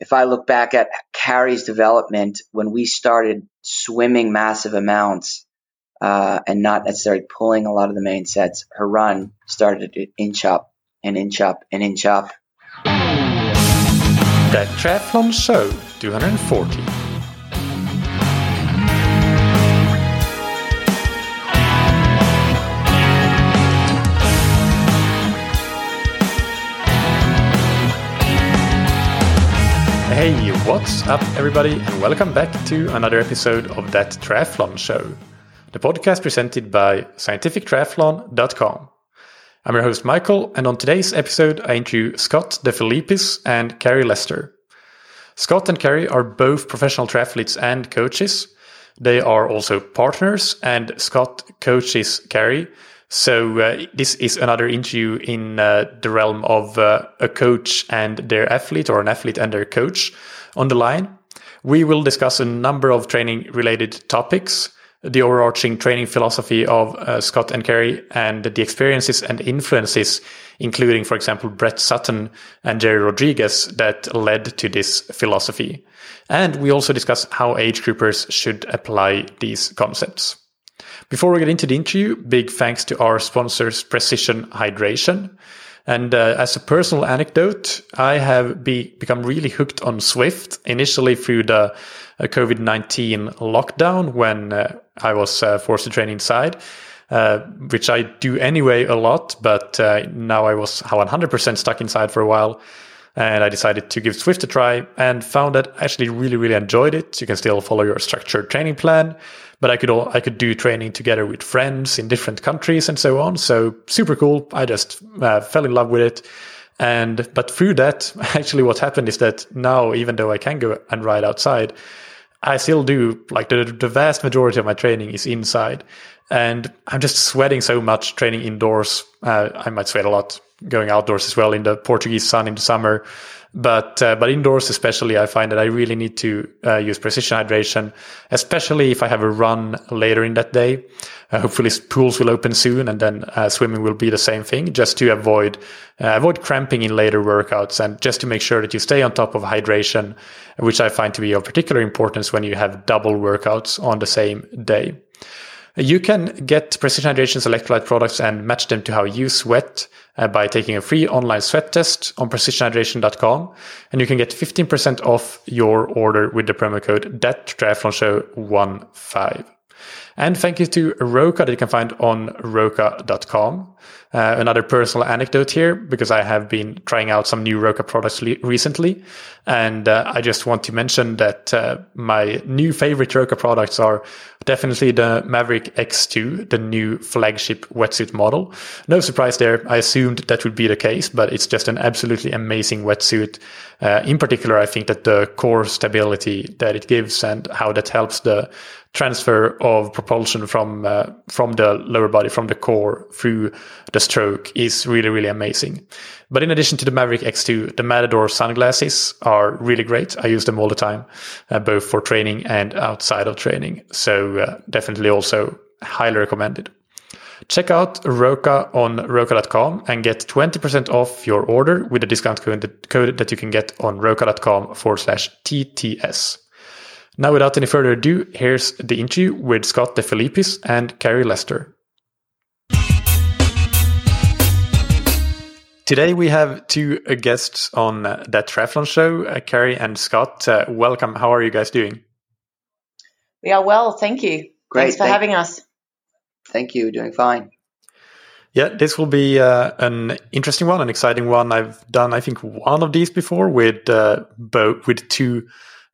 if I look back at Carrie's development when we started swimming massive amounts uh, and not necessarily pulling a lot of the main sets, her run started to inch up and inch up and inch up. The Triathlon Show 240. Hey, what's up, everybody, and welcome back to another episode of That Triathlon Show, the podcast presented by scientifictriathlon.com. I'm your host, Michael, and on today's episode, I interview Scott DeFilippis and Carrie Lester. Scott and Carrie are both professional triathletes and coaches. They are also partners, and Scott coaches Carrie so uh, this is another interview in uh, the realm of uh, a coach and their athlete, or an athlete and their coach on the line. We will discuss a number of training related topics, the overarching training philosophy of uh, Scott and Carrie, and the experiences and influences, including, for example, Brett Sutton and Jerry Rodriguez, that led to this philosophy. And we also discuss how age groupers should apply these concepts. Before we get into the interview, big thanks to our sponsors, Precision Hydration. And uh, as a personal anecdote, I have be, become really hooked on Zwift initially through the uh, COVID 19 lockdown when uh, I was uh, forced to train inside. Uh, which I do anyway a lot, but uh, now I was 100% stuck inside for a while and I decided to give Zwift a try and found that I actually really, really enjoyed it. You can still follow your structured training plan, but I could all, I could do training together with friends in different countries and so on. So super cool. I just uh, fell in love with it. And, but through that, actually what happened is that now, even though I can go and ride outside, I still do like the, the vast majority of my training is inside and I'm just sweating so much training indoors. Uh, I might sweat a lot going outdoors as well in the Portuguese sun in the summer. But uh, but indoors especially, I find that I really need to uh, use precision hydration, especially if I have a run later in that day. Uh, hopefully, pools will open soon, and then uh, swimming will be the same thing, just to avoid uh, avoid cramping in later workouts, and just to make sure that you stay on top of hydration, which I find to be of particular importance when you have double workouts on the same day. You can get Precision Hydration's electrolyte products and match them to how you sweat uh, by taking a free online sweat test on precisionhydration.com. And you can get 15% off your order with the promo code that triathlon show 15. And thank you to Roka that you can find on roka.com. Uh, another personal anecdote here, because I have been trying out some new Roka products le- recently. And uh, I just want to mention that uh, my new favorite Roka products are definitely the Maverick X2, the new flagship wetsuit model. No surprise there. I assumed that would be the case, but it's just an absolutely amazing wetsuit. Uh, in particular, I think that the core stability that it gives and how that helps the transfer of propulsion from uh, from the lower body from the core through the stroke is really really amazing. But in addition to the maverick x2 the matador sunglasses are really great. I use them all the time uh, both for training and outside of training. So uh, definitely also highly recommended. Check out roka on roka.com and get 20% off your order with the discount code, that you can get on roka.com forward slash tts now, without any further ado, here's the interview with Scott DeFilippis and Carrie Lester. Today we have two uh, guests on uh, that triathlon show, uh, Carrie and Scott. Uh, welcome. How are you guys doing? We are well, thank you. Great. Thanks for thank, having us. Thank you. Doing fine. Yeah, this will be uh, an interesting one, an exciting one. I've done, I think, one of these before with uh, both with two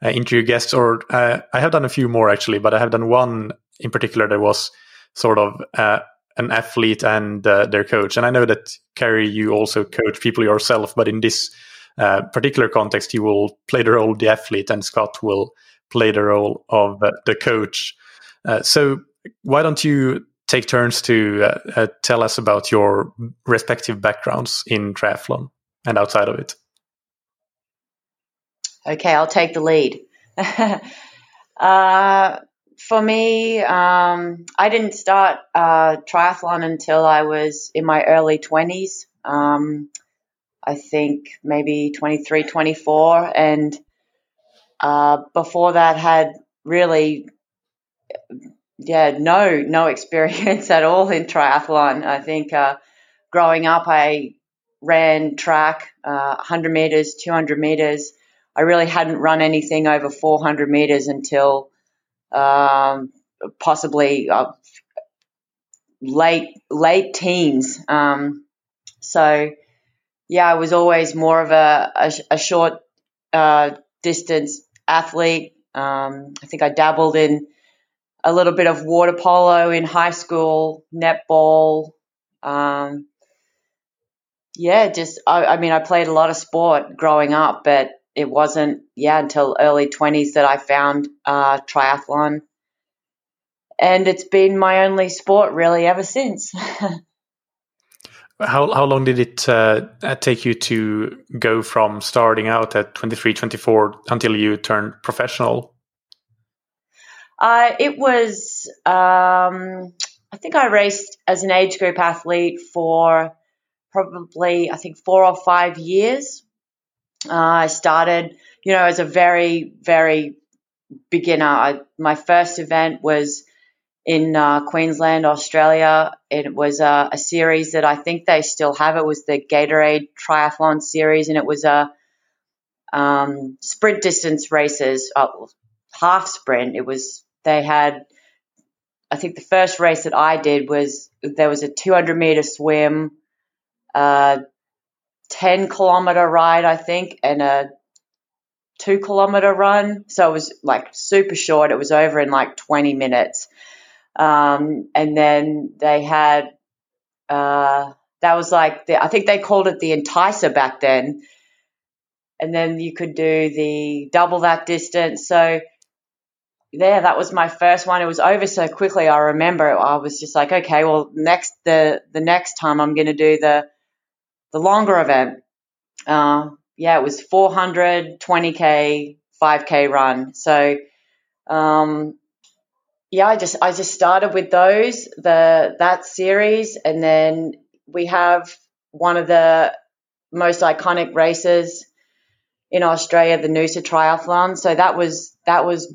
uh, interview guests, or uh, I have done a few more actually, but I have done one in particular that was sort of uh, an athlete and uh, their coach. And I know that Carrie, you also coach people yourself, but in this uh, particular context, you will play the role of the athlete, and Scott will play the role of uh, the coach. so why don't you take turns to tell us about your respective backgrounds in triathlon and outside of it? Okay, I'll take the lead. uh, for me, um, I didn't start uh, triathlon until I was in my early 20s. Um, I think maybe 23, 24. And uh, before that had really, yeah, no, no experience at all in triathlon. I think uh, growing up, I ran track, uh, 100 meters, 200 meters. I really hadn't run anything over 400 meters until um, possibly uh, late late teens. Um, so yeah, I was always more of a, a, a short uh, distance athlete. Um, I think I dabbled in a little bit of water polo in high school, netball. Um, yeah, just I, I mean, I played a lot of sport growing up, but it wasn't yeah until early 20s that I found uh, triathlon and it's been my only sport really ever since. how how long did it uh, take you to go from starting out at 23, 24 until you turned professional? Uh, it was, um, I think I raced as an age group athlete for probably, I think, four or five years. Uh, I started, you know, as a very, very beginner. I, my first event was in uh, Queensland, Australia. It was a, a, series that I think they still have. It was the Gatorade Triathlon Series, and it was a um, sprint distance races, uh, half sprint. It was they had. I think the first race that I did was there was a 200 meter swim, a 10 kilometer ride, I think, and a two kilometer run. So it was like super short. It was over in like 20 minutes. Um, and then they had, uh, that was like, the, I think they called it the enticer back then. And then you could do the double that distance. So, there, that was my first one. It was over so quickly. I remember I was just like, okay, well, next the the next time I'm going to do the the longer event. Uh, yeah, it was 400, 20k, 5k run. So um, yeah, I just I just started with those the that series, and then we have one of the most iconic races in Australia, the Noosa Triathlon. So that was that was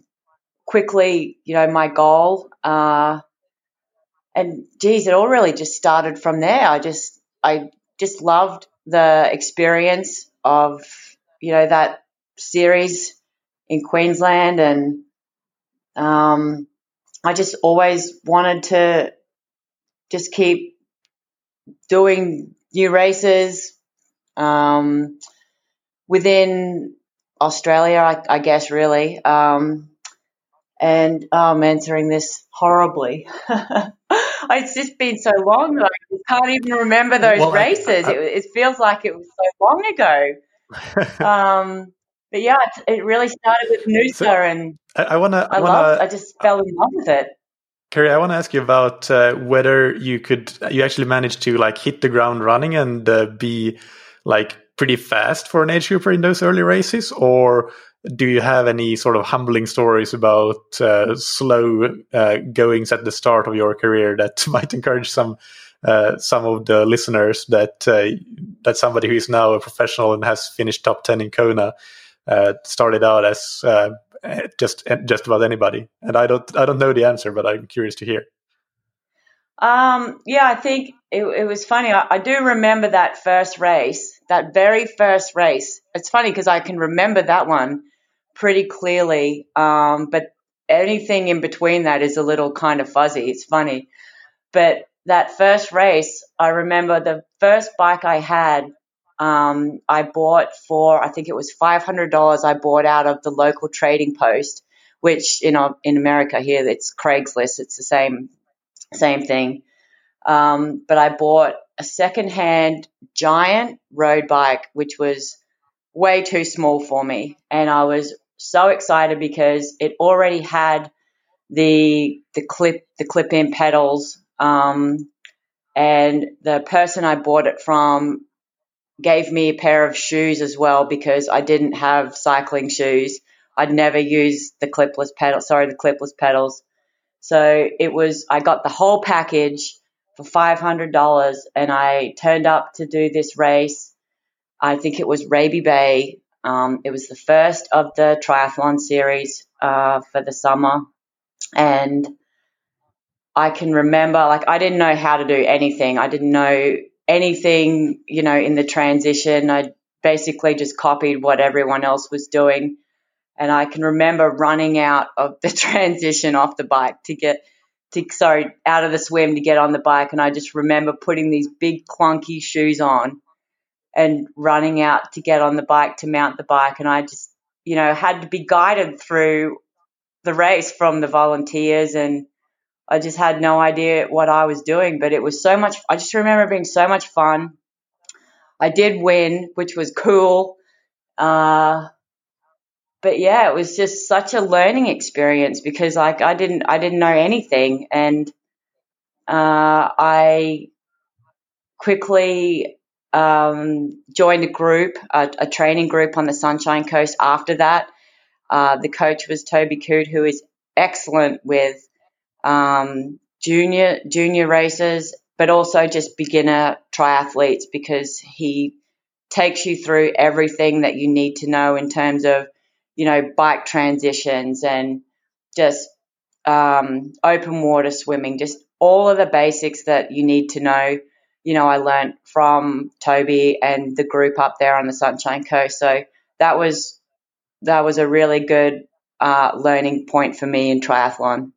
quickly, you know, my goal. Uh, and geez, it all really just started from there. I just I just loved the experience of you know that series in Queensland and um, I just always wanted to just keep doing new races um, within Australia, I, I guess, really. Um, and oh, I'm answering this horribly. it's just been so long that can't even remember those well, races. I, I, it, it, feels like it was so long ago. um, but yeah, it, it really started with Noosa, so and I, I want to. I, I wanna, I just fell in love with it. Carrie, I want to ask you about uh, whether you could, you actually managed to like hit the ground running and uh, be like pretty fast for an age grouper in those early races, or do you have any sort of humbling stories about uh, slow uh, goings at the start of your career that might encourage some uh, some of the listeners that uh, that somebody who is now a professional and has finished top ten in Kona uh, started out as uh, just just about anybody? And I don't I don't know the answer, but I'm curious to hear. Um, yeah, I think it, it was funny. I, I, do remember that first race, that very first race. It's funny because I can remember that one pretty clearly. Um, but anything in between that is a little kind of fuzzy. It's funny. But that first race, I remember the first bike I had um, I bought for I think it was five hundred dollars. I bought out of the local trading post, which in in America here it's Craigslist. It's the same same thing. Um, but I bought a secondhand giant road bike, which was way too small for me, and I was so excited because it already had the the clip the clip in pedals. Um, and the person I bought it from gave me a pair of shoes as well because I didn't have cycling shoes. I'd never used the clipless pedal, sorry, the clipless pedals. So it was, I got the whole package for $500 and I turned up to do this race. I think it was Raby Bay. Um, it was the first of the triathlon series uh, for the summer, and I can remember like I didn't know how to do anything. I didn't know anything, you know, in the transition. I basically just copied what everyone else was doing. And I can remember running out of the transition off the bike to get to sorry, out of the swim to get on the bike and I just remember putting these big clunky shoes on and running out to get on the bike to mount the bike and I just, you know, had to be guided through the race from the volunteers and I just had no idea what I was doing, but it was so much. I just remember being so much fun. I did win, which was cool. Uh, but yeah, it was just such a learning experience because like I didn't, I didn't know anything. And, uh, I quickly, um, joined a group, a, a, training group on the Sunshine Coast after that. Uh, the coach was Toby Coot, who is excellent with um, junior junior racers, but also just beginner triathletes because he takes you through everything that you need to know in terms of you know bike transitions and just um, open water swimming, just all of the basics that you need to know. You know, I learned from Toby and the group up there on the Sunshine Coast. So that was that was a really good uh, learning point for me in triathlon.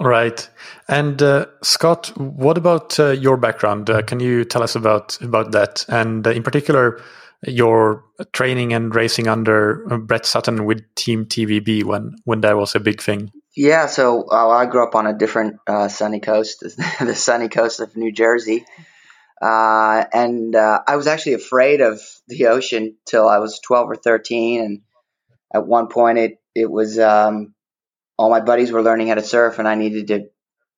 Right. And uh, Scott, what about uh, your background? Uh, can you tell us about about that, and uh, in particular, your training and racing under uh, Brett Sutton with Team TVB when when that was a big thing? Yeah. So uh, I grew up on a different sunny coast, the sunny coast of New Jersey, and I was actually afraid of the ocean till I was twelve or thirteen, and at one point it it was um, all my buddies were learning how to surf and I needed to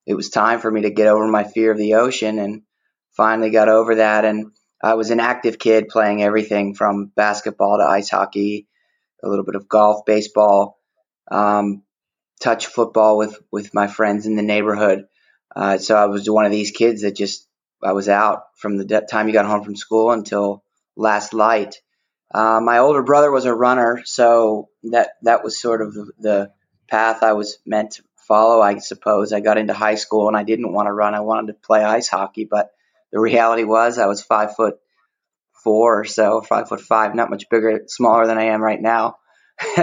it was time for me to get over my fear of the ocean and finally got over that and I was an active kid playing everything from basketball to ice hockey, a little bit of golf, baseball, um, touch football with, with my friends in the neighborhood. Uh, so I was one of these kids that just, I was out from the time you got home from school until last light. Uh, my older brother was a runner, so that, that was sort of the, the path I was meant to follow, I suppose. I got into high school and I didn't want to run. I wanted to play ice hockey, but the reality was I was five foot four or so, five foot five, not much bigger, smaller than I am right now.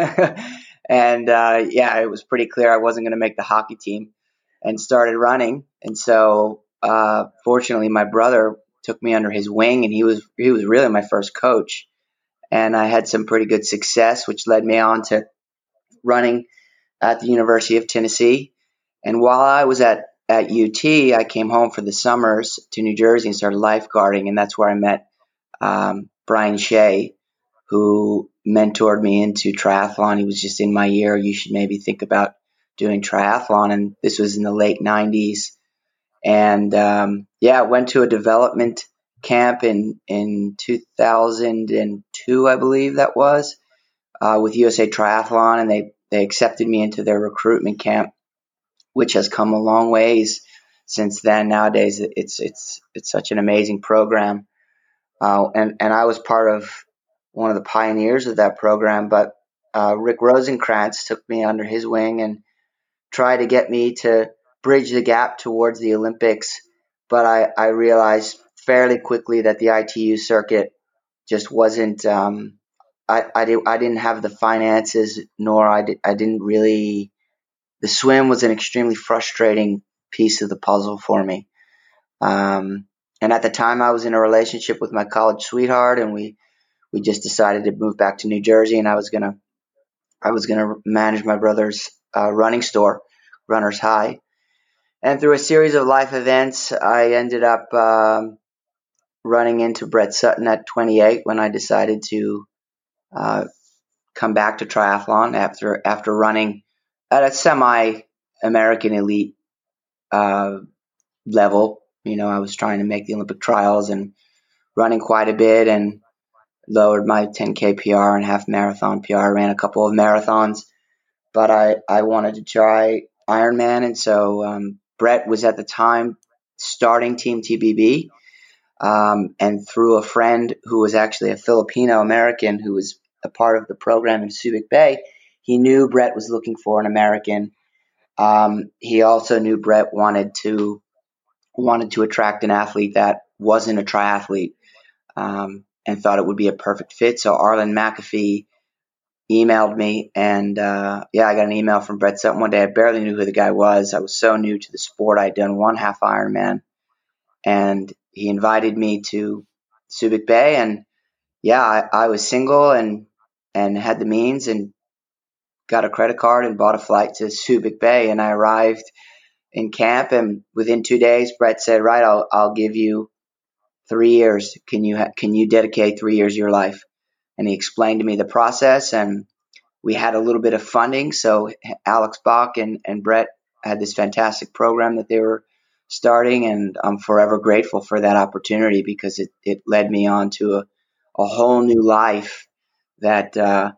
and uh, yeah, it was pretty clear I wasn't going to make the hockey team and started running. And so, uh, fortunately, my brother took me under his wing and he was, he was really my first coach. And I had some pretty good success, which led me on to running at the University of Tennessee. And while I was at, at UT, I came home for the summers to New Jersey and started lifeguarding. And that's where I met um, Brian Shea, who mentored me into triathlon. He was just in my year. You should maybe think about doing triathlon. And this was in the late 90s. And um, yeah, went to a development camp in, in 2002, I believe that was, uh, with USA Triathlon. And they they accepted me into their recruitment camp, which has come a long ways since then. Nowadays, it's it's it's such an amazing program, uh, and and I was part of one of the pioneers of that program. But uh, Rick Rosenkrantz took me under his wing and tried to get me to bridge the gap towards the Olympics. But I, I realized fairly quickly that the ITU circuit just wasn't um, I, I, did, I didn't have the finances, nor I, did, I didn't really. The swim was an extremely frustrating piece of the puzzle for me. Um, and at the time, I was in a relationship with my college sweetheart, and we we just decided to move back to New Jersey, and I was gonna I was gonna manage my brother's uh, running store, Runners High. And through a series of life events, I ended up um, running into Brett Sutton at 28 when I decided to uh, come back to triathlon after after running at a semi American elite uh, level. You know, I was trying to make the Olympic trials and running quite a bit and lowered my 10k PR and half marathon PR. I ran a couple of marathons, but I I wanted to try Ironman, and so um, Brett was at the time starting Team TVB. Um, and through a friend who was actually a Filipino American who was a part of the program in Subic Bay, he knew Brett was looking for an American. Um, he also knew Brett wanted to wanted to attract an athlete that wasn't a triathlete um, and thought it would be a perfect fit. So Arlen McAfee emailed me, and uh, yeah, I got an email from Brett Sutton one day. I barely knew who the guy was. I was so new to the sport. I had done one half Ironman, and he invited me to Subic Bay, and yeah, I, I was single and and had the means and got a credit card and bought a flight to Subic Bay, and I arrived in camp, and within two days, Brett said, "Right, I'll I'll give you three years. Can you ha- can you dedicate three years of your life?" And he explained to me the process, and we had a little bit of funding. So Alex Bach and and Brett had this fantastic program that they were starting, and I'm forever grateful for that opportunity because it it led me on to a a whole new life that. Uh,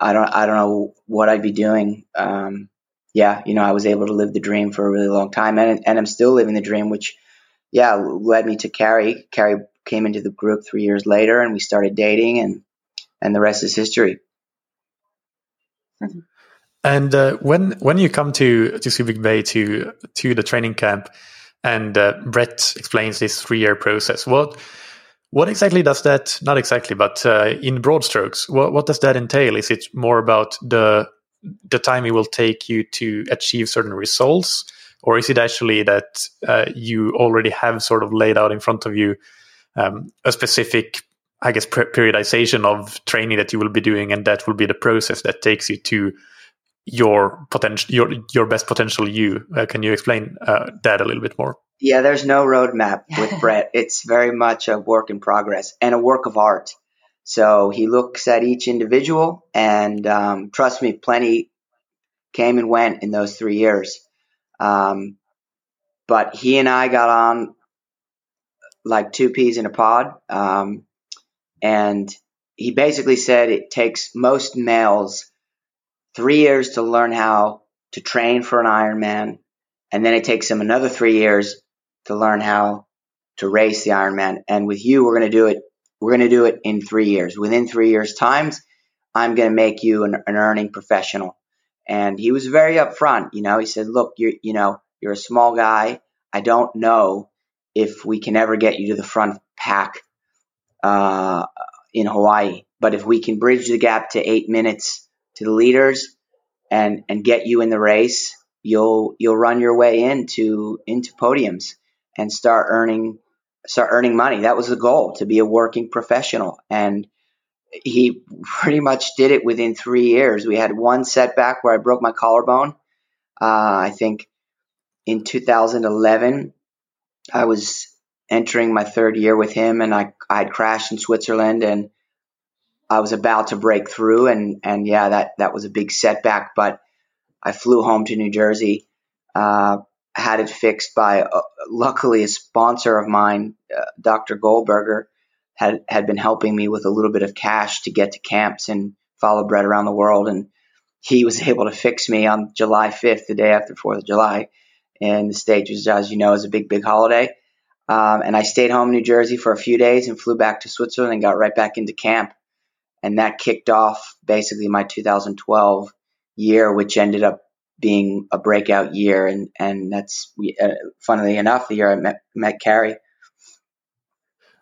I don't I don't know what I'd be doing. Um, yeah, you know, I was able to live the dream for a really long time, and and I'm still living the dream, which yeah led me to Carrie. Carrie came into the group three years later, and we started dating, and and the rest is history. And uh, when when you come to to Subic Bay to to the training camp, and uh, Brett explains this three year process, what what exactly does that? Not exactly, but uh, in broad strokes, what what does that entail? Is it more about the the time it will take you to achieve certain results, or is it actually that uh, you already have sort of laid out in front of you um, a specific, I guess, periodization of training that you will be doing, and that will be the process that takes you to your potential, your your best potential you? Uh, can you explain uh, that a little bit more? Yeah, there's no roadmap with Brett. It's very much a work in progress and a work of art. So he looks at each individual, and um, trust me, plenty came and went in those three years. Um, but he and I got on like two peas in a pod. Um, and he basically said it takes most males three years to learn how to train for an Ironman. And then it takes them another three years to learn how to race the Ironman. And with you, we're going to do it. We're going to do it in three years. Within three years times, I'm going to make you an, an earning professional. And he was very upfront. You know, he said, look, you're, you know, you're a small guy. I don't know if we can ever get you to the front pack, uh, in Hawaii. But if we can bridge the gap to eight minutes to the leaders and, and get you in the race, you'll, you'll run your way into, into podiums and start earning start earning money. That was the goal to be a working professional. And he pretty much did it within three years. We had one setback where I broke my collarbone. Uh, I think in 2011, I was entering my third year with him and I, I had crashed in Switzerland and I was about to break through. And, and yeah, that, that was a big setback, but I flew home to New Jersey, uh, had it fixed by uh, luckily a sponsor of mine, uh, Dr. Goldberger, had had been helping me with a little bit of cash to get to camps and follow Brett around the world, and he was able to fix me on July 5th, the day after Fourth of July, and the states, which, as you know, is a big, big holiday. Um, and I stayed home in New Jersey for a few days and flew back to Switzerland and got right back into camp. And that kicked off basically my 2012 year, which ended up being a breakout year, and and that's uh, funnily enough the year I met met Carrie.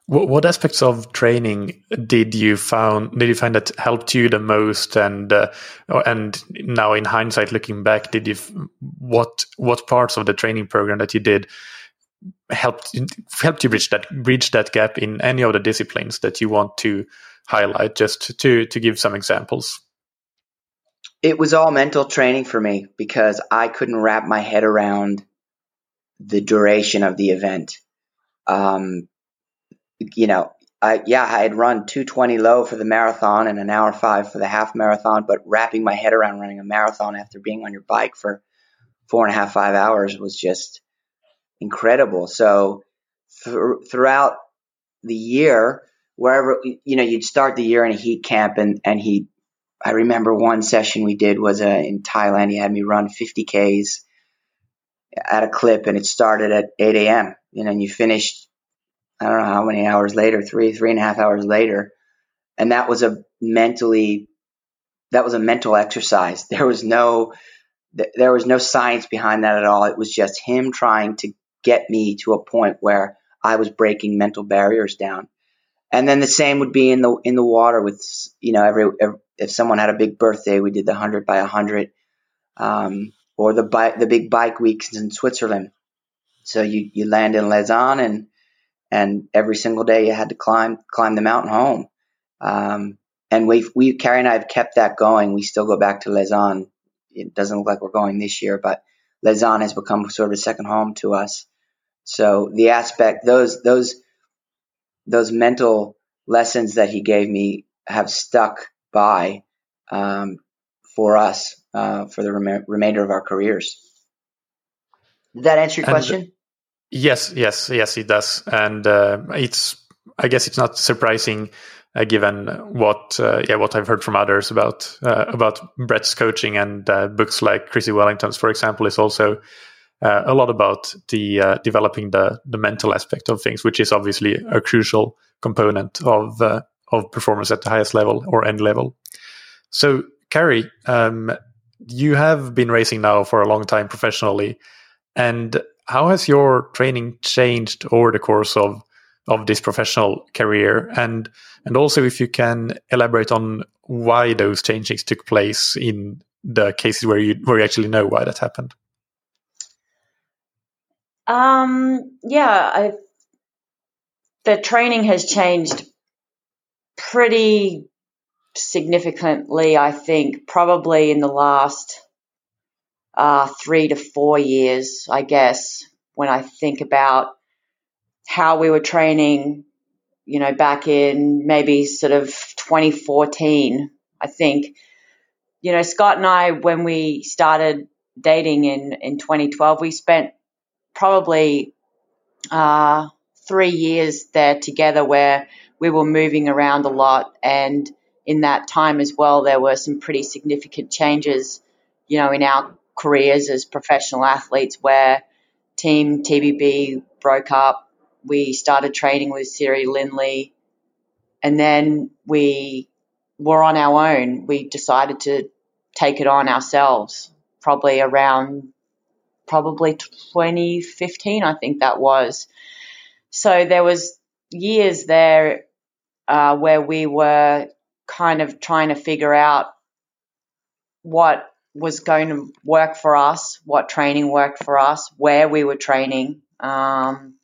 What, what, aspects of training did you found did you find that helped you the most? And uh, and now in hindsight, looking back, did you what what parts of the training program that you did helped helped you bridge that bridge that gap in any of the disciplines that you want to highlight? Just to to give some examples. It was all mental training for me because I couldn't wrap my head around the duration of the event. Um, you know, I, yeah, I had run 220 low for the marathon and an hour five for the half marathon, but wrapping my head around running a marathon after being on your bike for four and a half, five hours was just incredible. So th- throughout the year, wherever, you know, you'd start the year in a heat camp and, and he I remember one session we did was uh, in Thailand. He had me run 50 Ks at a clip and it started at 8 a.m. You know, and you finished I don't know how many hours later, three, three and a half hours later. And that was a mentally, that was a mental exercise. There was no, there was no science behind that at all. It was just him trying to get me to a point where I was breaking mental barriers down. And then the same would be in the in the water with you know every, every if someone had a big birthday, we did the hundred by hundred, um, or the bike the big bike weeks in Switzerland. So you you land in Lausanne and and every single day you had to climb climb the mountain home. Um, and we we Carrie and I have kept that going. We still go back to Lausanne. It doesn't look like we're going this year, but Lausanne has become sort of a second home to us. So the aspect those those those mental lessons that he gave me have stuck by um, for us uh, for the rem- remainder of our careers. Did that answer your and question? Yes, yes, yes, it does, and uh, it's. I guess it's not surprising, uh, given what uh, yeah what I've heard from others about uh, about Brett's coaching and uh, books like Chrissie Wellington's, for example, is also uh, a lot about the uh, developing the the mental aspect of things, which is obviously a crucial component of uh, of performance at the highest level or end level. So, Carrie, um, you have been racing now for a long time professionally, and how has your training changed over the course of of this professional career and and also if you can elaborate on why those changes took place in the cases where you where you actually know why that happened um, yeah, I, the training has changed pretty significantly, I think, probably in the last uh, three to four years, I guess, when I think about how we were training, you know, back in maybe sort of 2014, I think. You know, Scott and I, when we started dating in, in 2012, we spent probably uh, three years there together where we were moving around a lot. And in that time as well, there were some pretty significant changes, you know, in our careers as professional athletes where Team TVB broke up. We started training with Siri Lindley and then we were on our own. We decided to take it on ourselves, probably around probably 2015, I think that was. So there was years there uh, where we were kind of trying to figure out what was going to work for us, what training worked for us, where we were training. Um,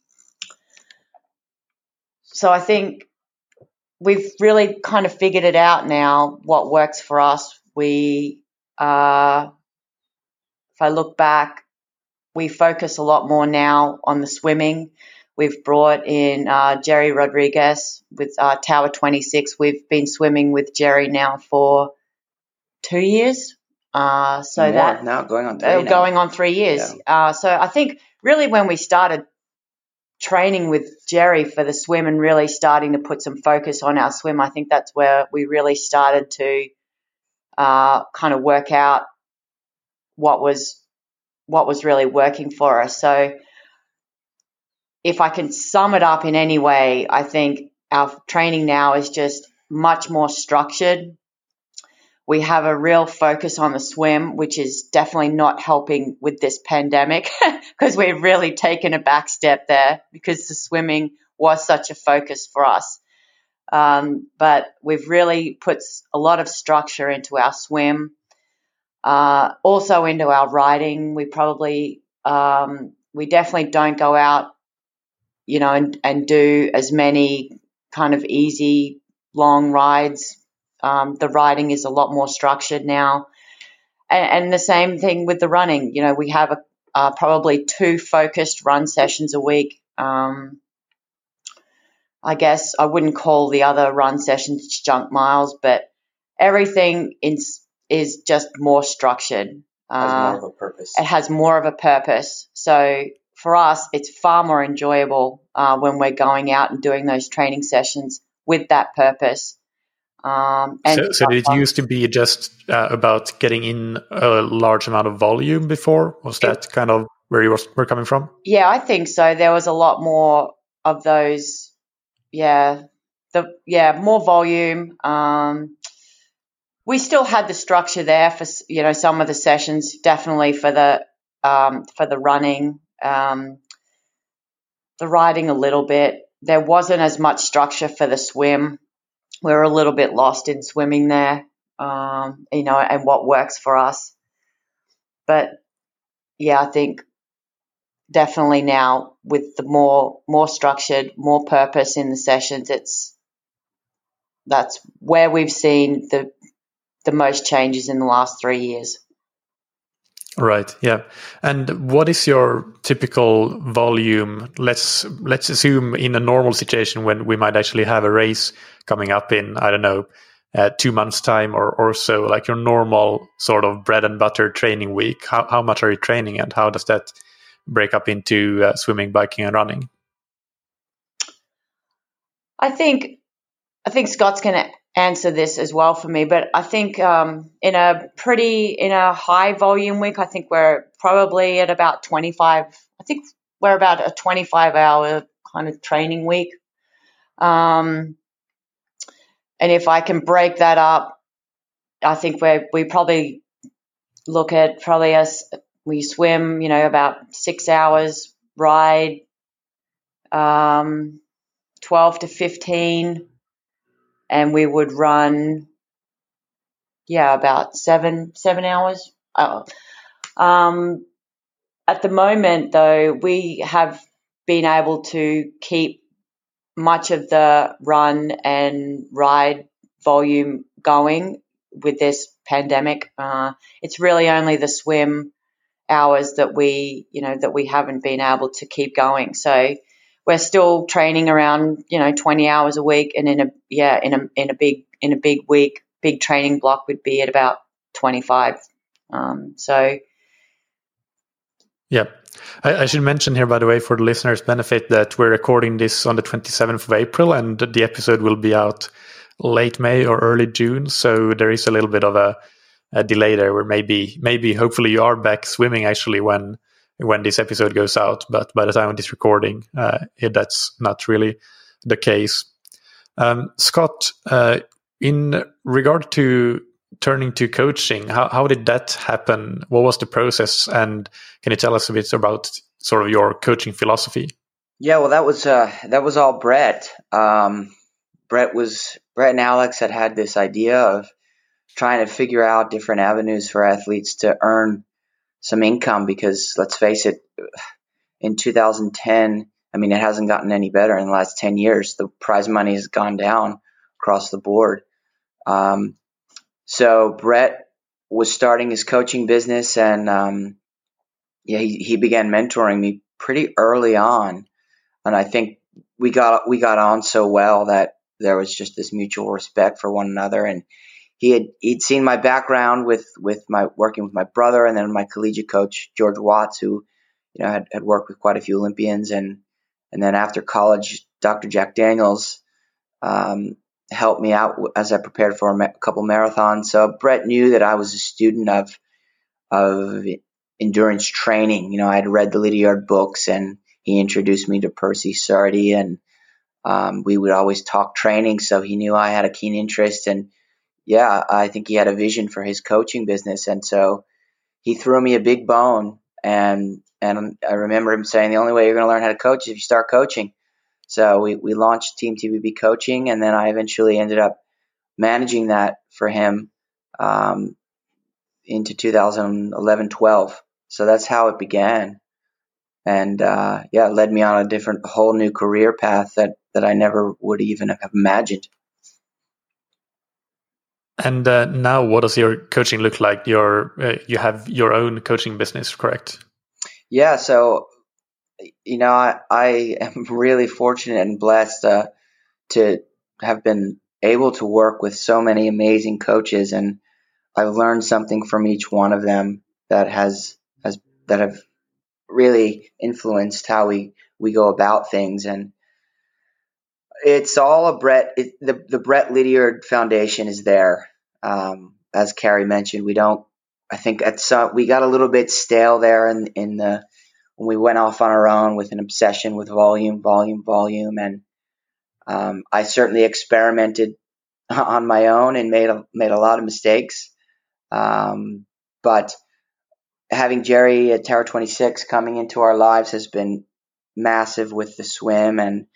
so I think we've really kind of figured it out now, what works for us. We, uh, if I look back, we focus a lot more now on the swimming. We've brought in uh, Jerry Rodriguez with uh, Tower 26. We've been swimming with Jerry now for two years. Uh, so more that now going on three uh, going on three years. Yeah. Uh, so I think really when we started training with Jerry for the swim and really starting to put some focus on our swim, I think that's where we really started to uh, kind of work out what was what was really working for us. So if I can sum it up in any way, I think our training now is just much more structured. We have a real focus on the swim, which is definitely not helping with this pandemic because we've really taken a back step there because the swimming was such a focus for us. Um, but we've really put a lot of structure into our swim. Uh, also into our riding, we probably um, we definitely don't go out, you know, and, and do as many kind of easy long rides. Um, the riding is a lot more structured now, and, and, the same thing with the running. You know, we have a, uh, probably two focused run sessions a week. Um, I guess I wouldn't call the other run sessions junk miles, but everything in is just more structured. Has uh, more of a purpose. It has more of a purpose. So for us, it's far more enjoyable uh, when we're going out and doing those training sessions with that purpose. Um, so, so it used to be just uh, about getting in a large amount of volume before? Was that it, kind of where you were coming from? Yeah, I think so. There was a lot more of those yeah, the yeah more volume. Um, we still had the structure there for you know some of the sessions, definitely for the um, for the running, um, the riding a little bit. There wasn't as much structure for the swim. We are a little bit lost in swimming there, um, you know, and what works for us. But yeah, I think definitely now with the more more structured, more purpose in the sessions, it's that's where we've seen the the most changes in the last three years. Right. Yeah. And what is your typical volume? Let's let's assume in a normal situation when we might actually have a race coming up in I don't know uh, two months time or or so, like your normal sort of bread and butter training week. How how much are you training, and how does that break up into uh, swimming, biking, and running? I think I think Scott's going to answer this as well for me, but I think um, in a pretty in a high volume week, I think we're probably at about 25. I think we're about a 25 hour kind of training week. Um, and if I can break that up, I think we we probably look at probably us we swim, you know, about six hours, ride um, 12 to 15, and we would run, yeah, about seven seven hours. Uh, um, at the moment, though, we have been able to keep much of the run and ride volume going with this pandemic. Uh, it's really only the swim hours that we, you know, that we haven't been able to keep going. So we're still training around, you know, 20 hours a week. And in a, yeah, in a, in a big, in a big week, big training block would be at about 25. Um, so. Yeah. I, I, should mention here, by the way, for the listeners' benefit, that we're recording this on the 27th of April and the episode will be out late May or early June. So there is a little bit of a a delay there where maybe maybe hopefully you are back swimming actually when when this episode goes out but by the time of this recording uh, that's not really the case. Um, scott uh, in regard to turning to coaching how, how did that happen? What was the process? And can you tell us a bit about sort of your coaching philosophy? Yeah well that was uh, that was all brett. Um, brett was brett and alex had had this idea of trying to figure out different avenues for athletes to earn some income because let's face it, in 2010, I mean, it hasn't gotten any better in the last 10 years. The prize money has gone down across the board. Um, so Brett was starting his coaching business and, um, yeah, he, he began mentoring me pretty early on. And I think we got, we got on so well that there was just this mutual respect for one another. And he had he'd seen my background with with my working with my brother and then my collegiate coach George Watts, who you know had, had worked with quite a few Olympians, and and then after college, Dr. Jack Daniels um, helped me out as I prepared for a, couple marathons. So Brett knew that I was a student of of endurance training. You know, I had read the Lydiard books, and he introduced me to Percy Cerutty, and um, we would always talk training. So he knew I had a keen interest and yeah, I think he had a vision for his coaching business, and so he threw me a big bone. And and I remember him saying the only way you're going to learn how to coach is if you start coaching. So we we launched Team TVB Coaching, and then I eventually ended up managing that for him um, into 2011 12. So that's how it began. And uh, yeah, it led me on a different, whole new career path that, that I never would even have imagined. And uh, now, what does your coaching look like? Your uh, you have your own coaching business, correct? Yeah. So, you know, I, I am really fortunate and blessed uh, to have been able to work with so many amazing coaches, and I've learned something from each one of them that has has that have really influenced how we we go about things and it's all a Brett. It, the the Brett Lydiard Foundation is there. Um, as Carrie mentioned, we don't. I think at some we got a little bit stale there in in the when we went off on our own with an obsession with volume, volume, volume, and Um, I certainly experimented on my own and made a, made a lot of mistakes. Um, but having Jerry at Tower 26 coming into our lives has been massive with the swim, and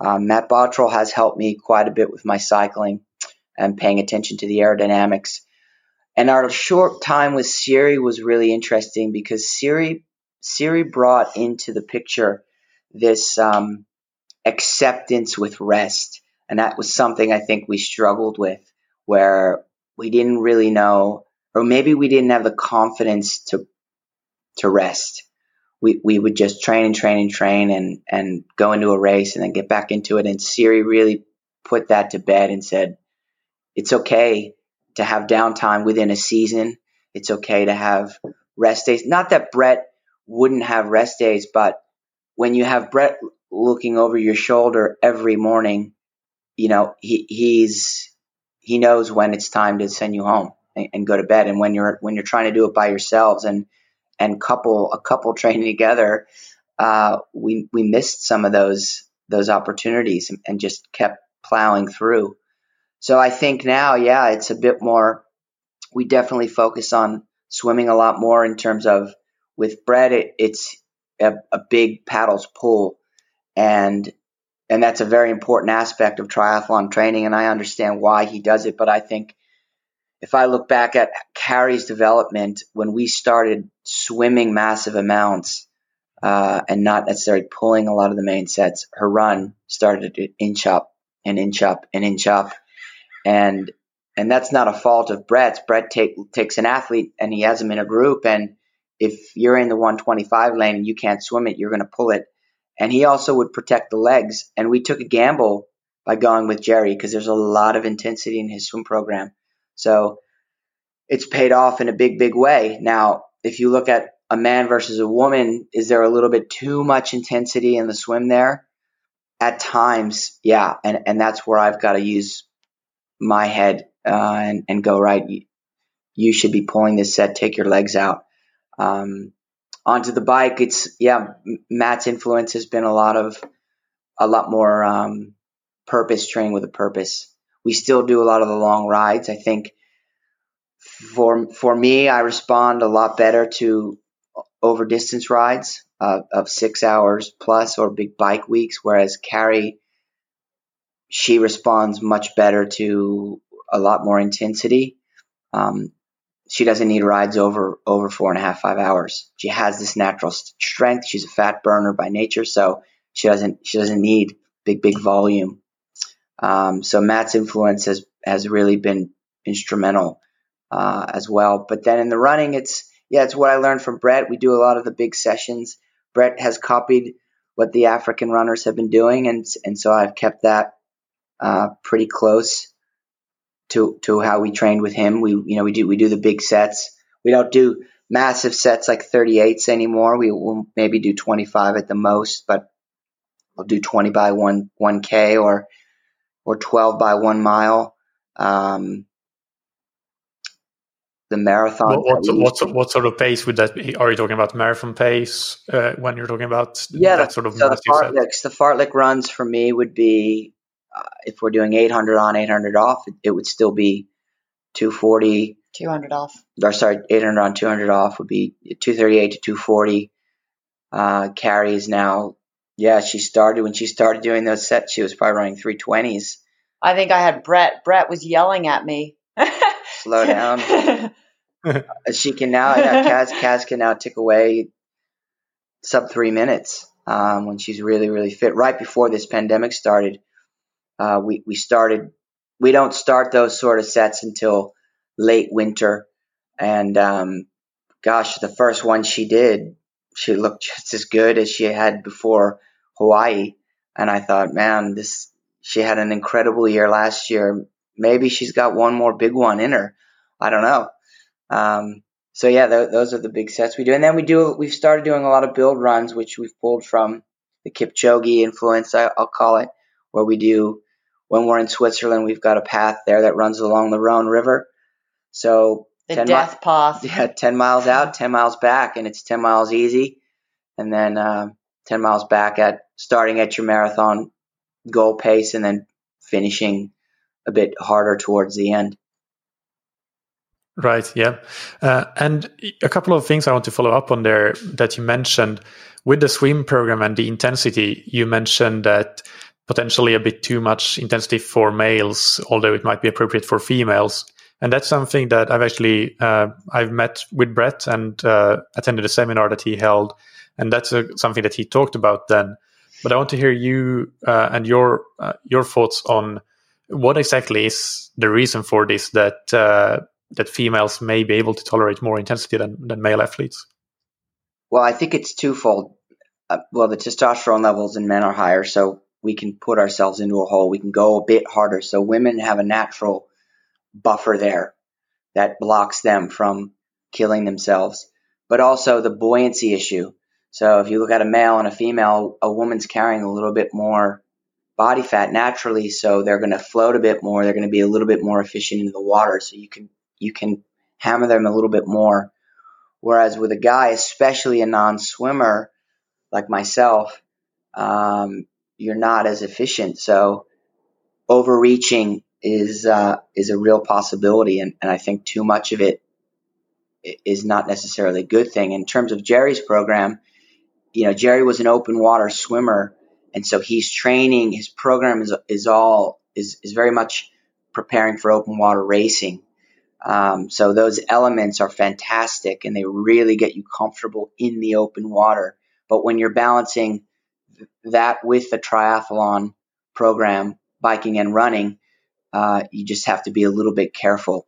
um, Matt Bottrill has helped me quite a bit with my cycling and paying attention to the aerodynamics. And our short time with Siri was really interesting because Siri Siri brought into the picture this um, acceptance with rest, and that was something I think we struggled with, where we didn't really know, or maybe we didn't have the confidence to to rest. We we would just train and train and train and and go into a race and then get back into it. And Siri really put that to bed and said, it's okay to have downtime within a season. It's okay to have rest days. Not that Brett wouldn't have rest days, but when you have Brett looking over your shoulder every morning, you know, he, he's, he knows when it's time to send you home and, and, go to bed. And when you're, when you're trying to do it by yourselves and, and couple, a couple training together, uh, we, we missed some of those, those opportunities and, and just kept plowing through. So I think now, yeah, it's a bit more, we definitely focus on swimming a lot more in terms of with Brett, it, it's a, a big paddles pull and and that's a very important aspect of triathlon training and I understand why he does it but I think if I look back at Carrie's development when we started swimming massive amounts uh, and not necessarily pulling a lot of the main sets, her run started to inch up and inch up and inch up, and and that's not a fault of Brett's. Brett take, takes an athlete and he has him in a group, and if you're in the 125 lane and you can't swim it, you're going to pull it and he also would protect the legs. And we took a gamble by going with Gerry because there's a lot of intensity in his swim program. So it's paid off in a big, big way. Now, if you look at a man versus a woman, is there a little bit too much intensity in the swim there? At times, yeah. And, and that's where I've got to use my head uh, and, and go, right, you, you should be pulling this set, take your legs out. Um, onto the bike, it's yeah, Matt's influence has been a lot of a lot more um, purpose training with a purpose. We still do a lot of the long rides. I think for for me, I respond a lot better to over distance rides uh, of six hours plus or big bike weeks, whereas Carrie she responds much better to a lot more intensity. Um, she doesn't need rides over over four and a half five hours. She has this natural strength. She's a fat burner by nature, so she doesn't she doesn't need big big volume. Um, so Matt's influence has has really been instrumental uh, as well. But then in the running, it's yeah, it's what I learned from Brett. We do a lot of the big sessions. Brett has copied what the African runners have been doing, and and so I've kept that uh, pretty close to to how we trained with him. We you know we do we do the big sets. We don't do massive sets like 38s anymore. We will maybe do 25 at the most, but we'll do 20 by one 1k or or 12 by one mile. Um, the marathon. What, what, what, what, sort of pace would that be? Are you talking about marathon pace uh, when you're talking about yeah, that sort of so the fartleks, the fartlek runs for me would be uh, if we're doing 800 on, 800 off, it, it would still be 240. 200 off. Or sorry, 800 on, 200 off would be 238 to 240. Uh, Carrie is now, yeah, she started, when she started doing those sets, she was probably running 320s. I think I had Brett. Brett was yelling at me. Slow down. she can now, yeah, Kaz, Kaz can now tick away sub three minutes um, when she's really, really fit. Right before this pandemic started, uh, we we started. We don't start those sort of sets until late winter, and um, gosh, the first one she did, she looked just as good as she had before Hawaii, and I thought, man, this she had an incredible year last year. Maybe she's got one more big one in her. I don't know. Um, so yeah, th- those are the big sets we do, and then we do. We've started doing a lot of build runs, which we've pulled from the Kipchoge influence, I, will call it, where we do when we're in Switzerland, we've got a path there that runs along the Rhone River. So the death mi- path. Yeah, ten miles out, ten miles back, and it's ten miles easy, and then uh, ten miles back at starting at your marathon goal pace and then finishing a bit harder towards the end. Right. Yeah. Uh, and a couple of things I want to follow up on there that you mentioned with the swim program and the intensity. You mentioned that potentially a bit too much intensity for males, although it might be appropriate for females. And that's something that I've actually uh, I've met with Brett and uh, attended a seminar that he held, and that's a, something that he talked about then. But I want to hear you uh, and your uh, your thoughts on what exactly is the reason for this that uh, that females may be able to tolerate more intensity than, than male athletes? Well, I think it's twofold. Uh, well, the testosterone levels in men are higher, so we can put ourselves into a hole. We can go a bit harder. So women have a natural buffer there that blocks them from killing themselves. But also the buoyancy issue. So if you look at a male and a female, a woman's carrying a little bit more body fat naturally, so they're going to float a bit more. They're going to be a little bit more efficient in the water. So you can you can hammer them a little bit more. Whereas with a guy, especially a non-swimmer like myself, um, you're not as efficient. So overreaching is uh, is a real possibility, and, and I think too much of it is not necessarily a good thing. In terms of Gerry's program, you know, Gerry was an open water swimmer, and so he's training. His program is is all is is very much preparing for open water racing. Um, so those elements are fantastic and they really get you comfortable in the open water. But when you're balancing that with the triathlon program, biking and running, uh, you just have to be a little bit careful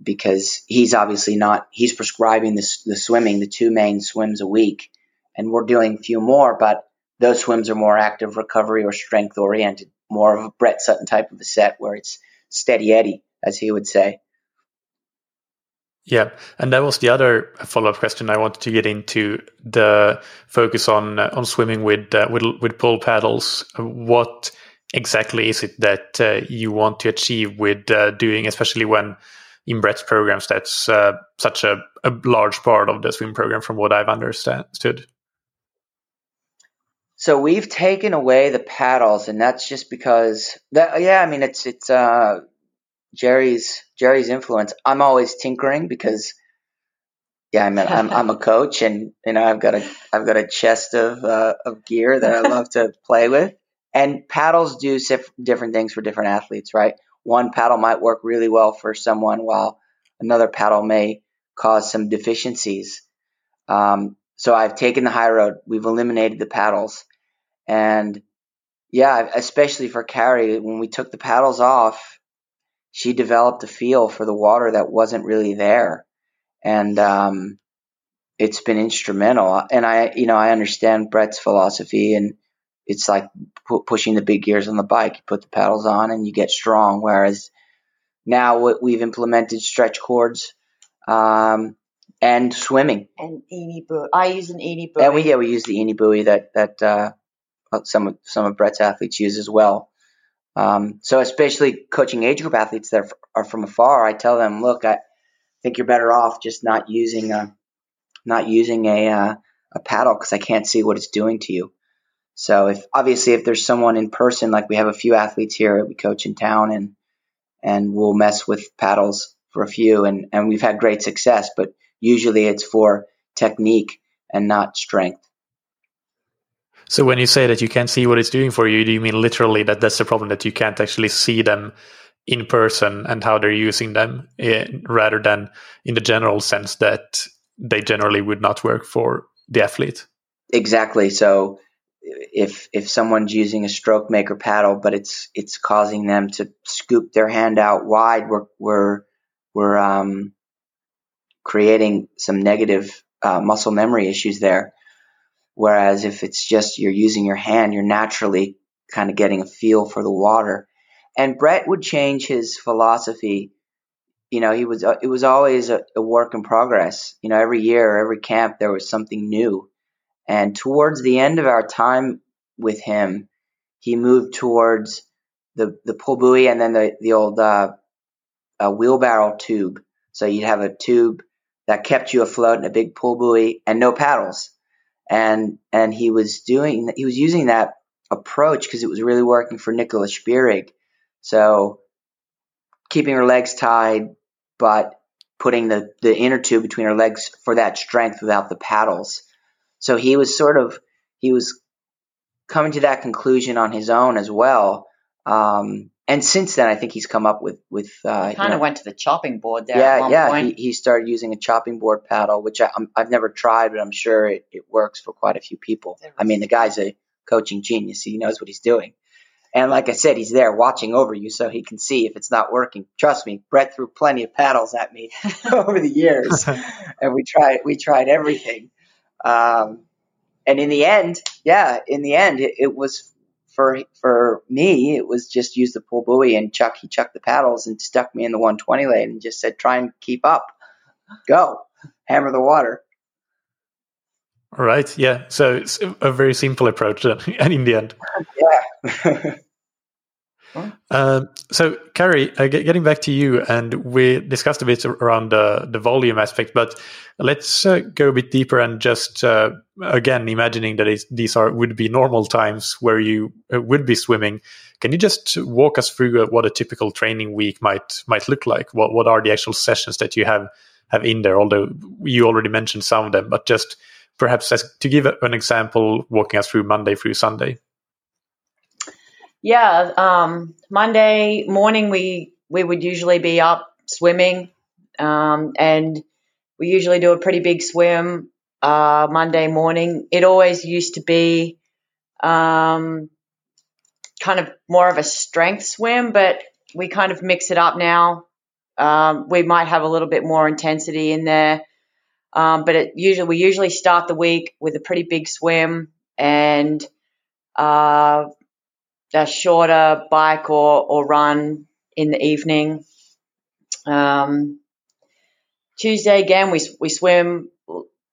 because he's obviously not, he's prescribing the, the swimming, the two main swims a week, and we're doing a few more, but those swims are more active recovery or strength oriented, more of a Brett Sutton type of a set where it's steady Eddie, as he would say. Yeah, and that was the other follow-up question I wanted to get into the focus on uh, on swimming with uh, with with pull paddles. What exactly is it that uh, you want to achieve with uh, doing, especially when in Brett's programs, that's uh, such a, a large part of the swim program, from what I've understood. So we've taken away the paddles, and that's just because that. Yeah, I mean it's it's uh Gerry's Gerry's influence. I'm always tinkering because yeah, I'm I'm a coach, and you know I've got a I've got a chest of uh, of gear that I love to play with. And paddles do different things for different athletes, right? One paddle might work really well for someone, while another paddle may cause some deficiencies. Um, so I've taken the high road. We've eliminated the paddles, and yeah, especially for Carrie, when we took the paddles off, she developed a feel for the water that wasn't really there. And, um, it's been instrumental. And I, you know, I understand Brett's philosophy and it's like pu- pushing the big gears on the bike. You put the paddles on and you get strong. Whereas now what we've implemented stretch cords, um, and swimming. And Eni buoy. I use an Eni buoy. And we, yeah, we use the Eni buoy that, that, uh, some of, some of Brett's athletes use as well. Um, so especially coaching age group athletes that are from afar, I tell them, look, I think you're better off just not using a, not using a, uh, a paddle because I can't see what it's doing to you. So if obviously if there's someone in person, like we have a few athletes here we coach in town and, and we'll mess with paddles for a few and, and we've had great success, but usually it's for technique and not strength. So when you say that you can't see what it's doing for you, do you mean literally that that's the problem that you can't actually see them in person and how they're using them, in, eh, rather than in the general sense that they generally would not work for the athlete? Exactly. So if if someone's using a stroke maker paddle, but it's it's causing them to scoop their hand out wide, we're we're we're um, creating some negative uh, muscle memory issues there. Whereas if it's just you're using your hand, you're naturally kind of getting a feel for the water. And Brett would change his philosophy. You know, he was uh, it was always a, a work in progress. You know, every year, every camp, there was something new. And towards the end of our time with him, he moved towards the the pull buoy and then the the old uh, uh, wheelbarrow tube. So you'd have a tube that kept you afloat and a big pull buoy and no paddles and and he was doing he was using that approach because it was really working for Nicola Spirig. So keeping her legs tied, but putting the, the inner tube between her legs for that strength without the paddles. So he was sort of, he was coming to that conclusion on his own as well. Um, and since then, I think he's come up with with uh, kind of know, went to the chopping board there. Yeah, yeah. He, he started using a chopping board paddle, which I, have never tried, but I'm sure it, it works for quite a few people. I mean, the guy's a coaching genius. He knows what he's doing. And like I said, he's there watching over you so he can see if it's not working. Trust me, Brett threw plenty of paddles at me over the years, and we tried we tried everything. Um, and in the end, yeah, in the end, it, it, was for for me. It was just use the pull buoy and Chuck. He chucked the paddles and stuck me in the 120 lane and just said, "Try and keep up, go, hammer the water." All right. Yeah. So it's a very simple approach, uh, and in the end. Yeah. Um, so, Carrie, uh, getting back to you, and we discussed a bit around the, the volume aspect, but let's uh, go a bit deeper and just uh, again imagining that these are would be normal times where you uh, would be swimming. Can you just walk us through uh, what a typical training week might might look like? What what are the actual sessions that you have have in there? Although you already mentioned some of them, but just perhaps as, to give an example, walking us through Monday through Sunday. Yeah, um, Monday morning we we would usually be up swimming, um, and we usually do a pretty big swim uh, Monday morning. It always used to be um, kind of more of a strength swim, but we kind of mix it up now. Um, we might have a little bit more intensity in there, um, but it usually we usually start the week with a pretty big swim and uh, a shorter bike or, or run in the evening. Um, Tuesday again, we, we swim.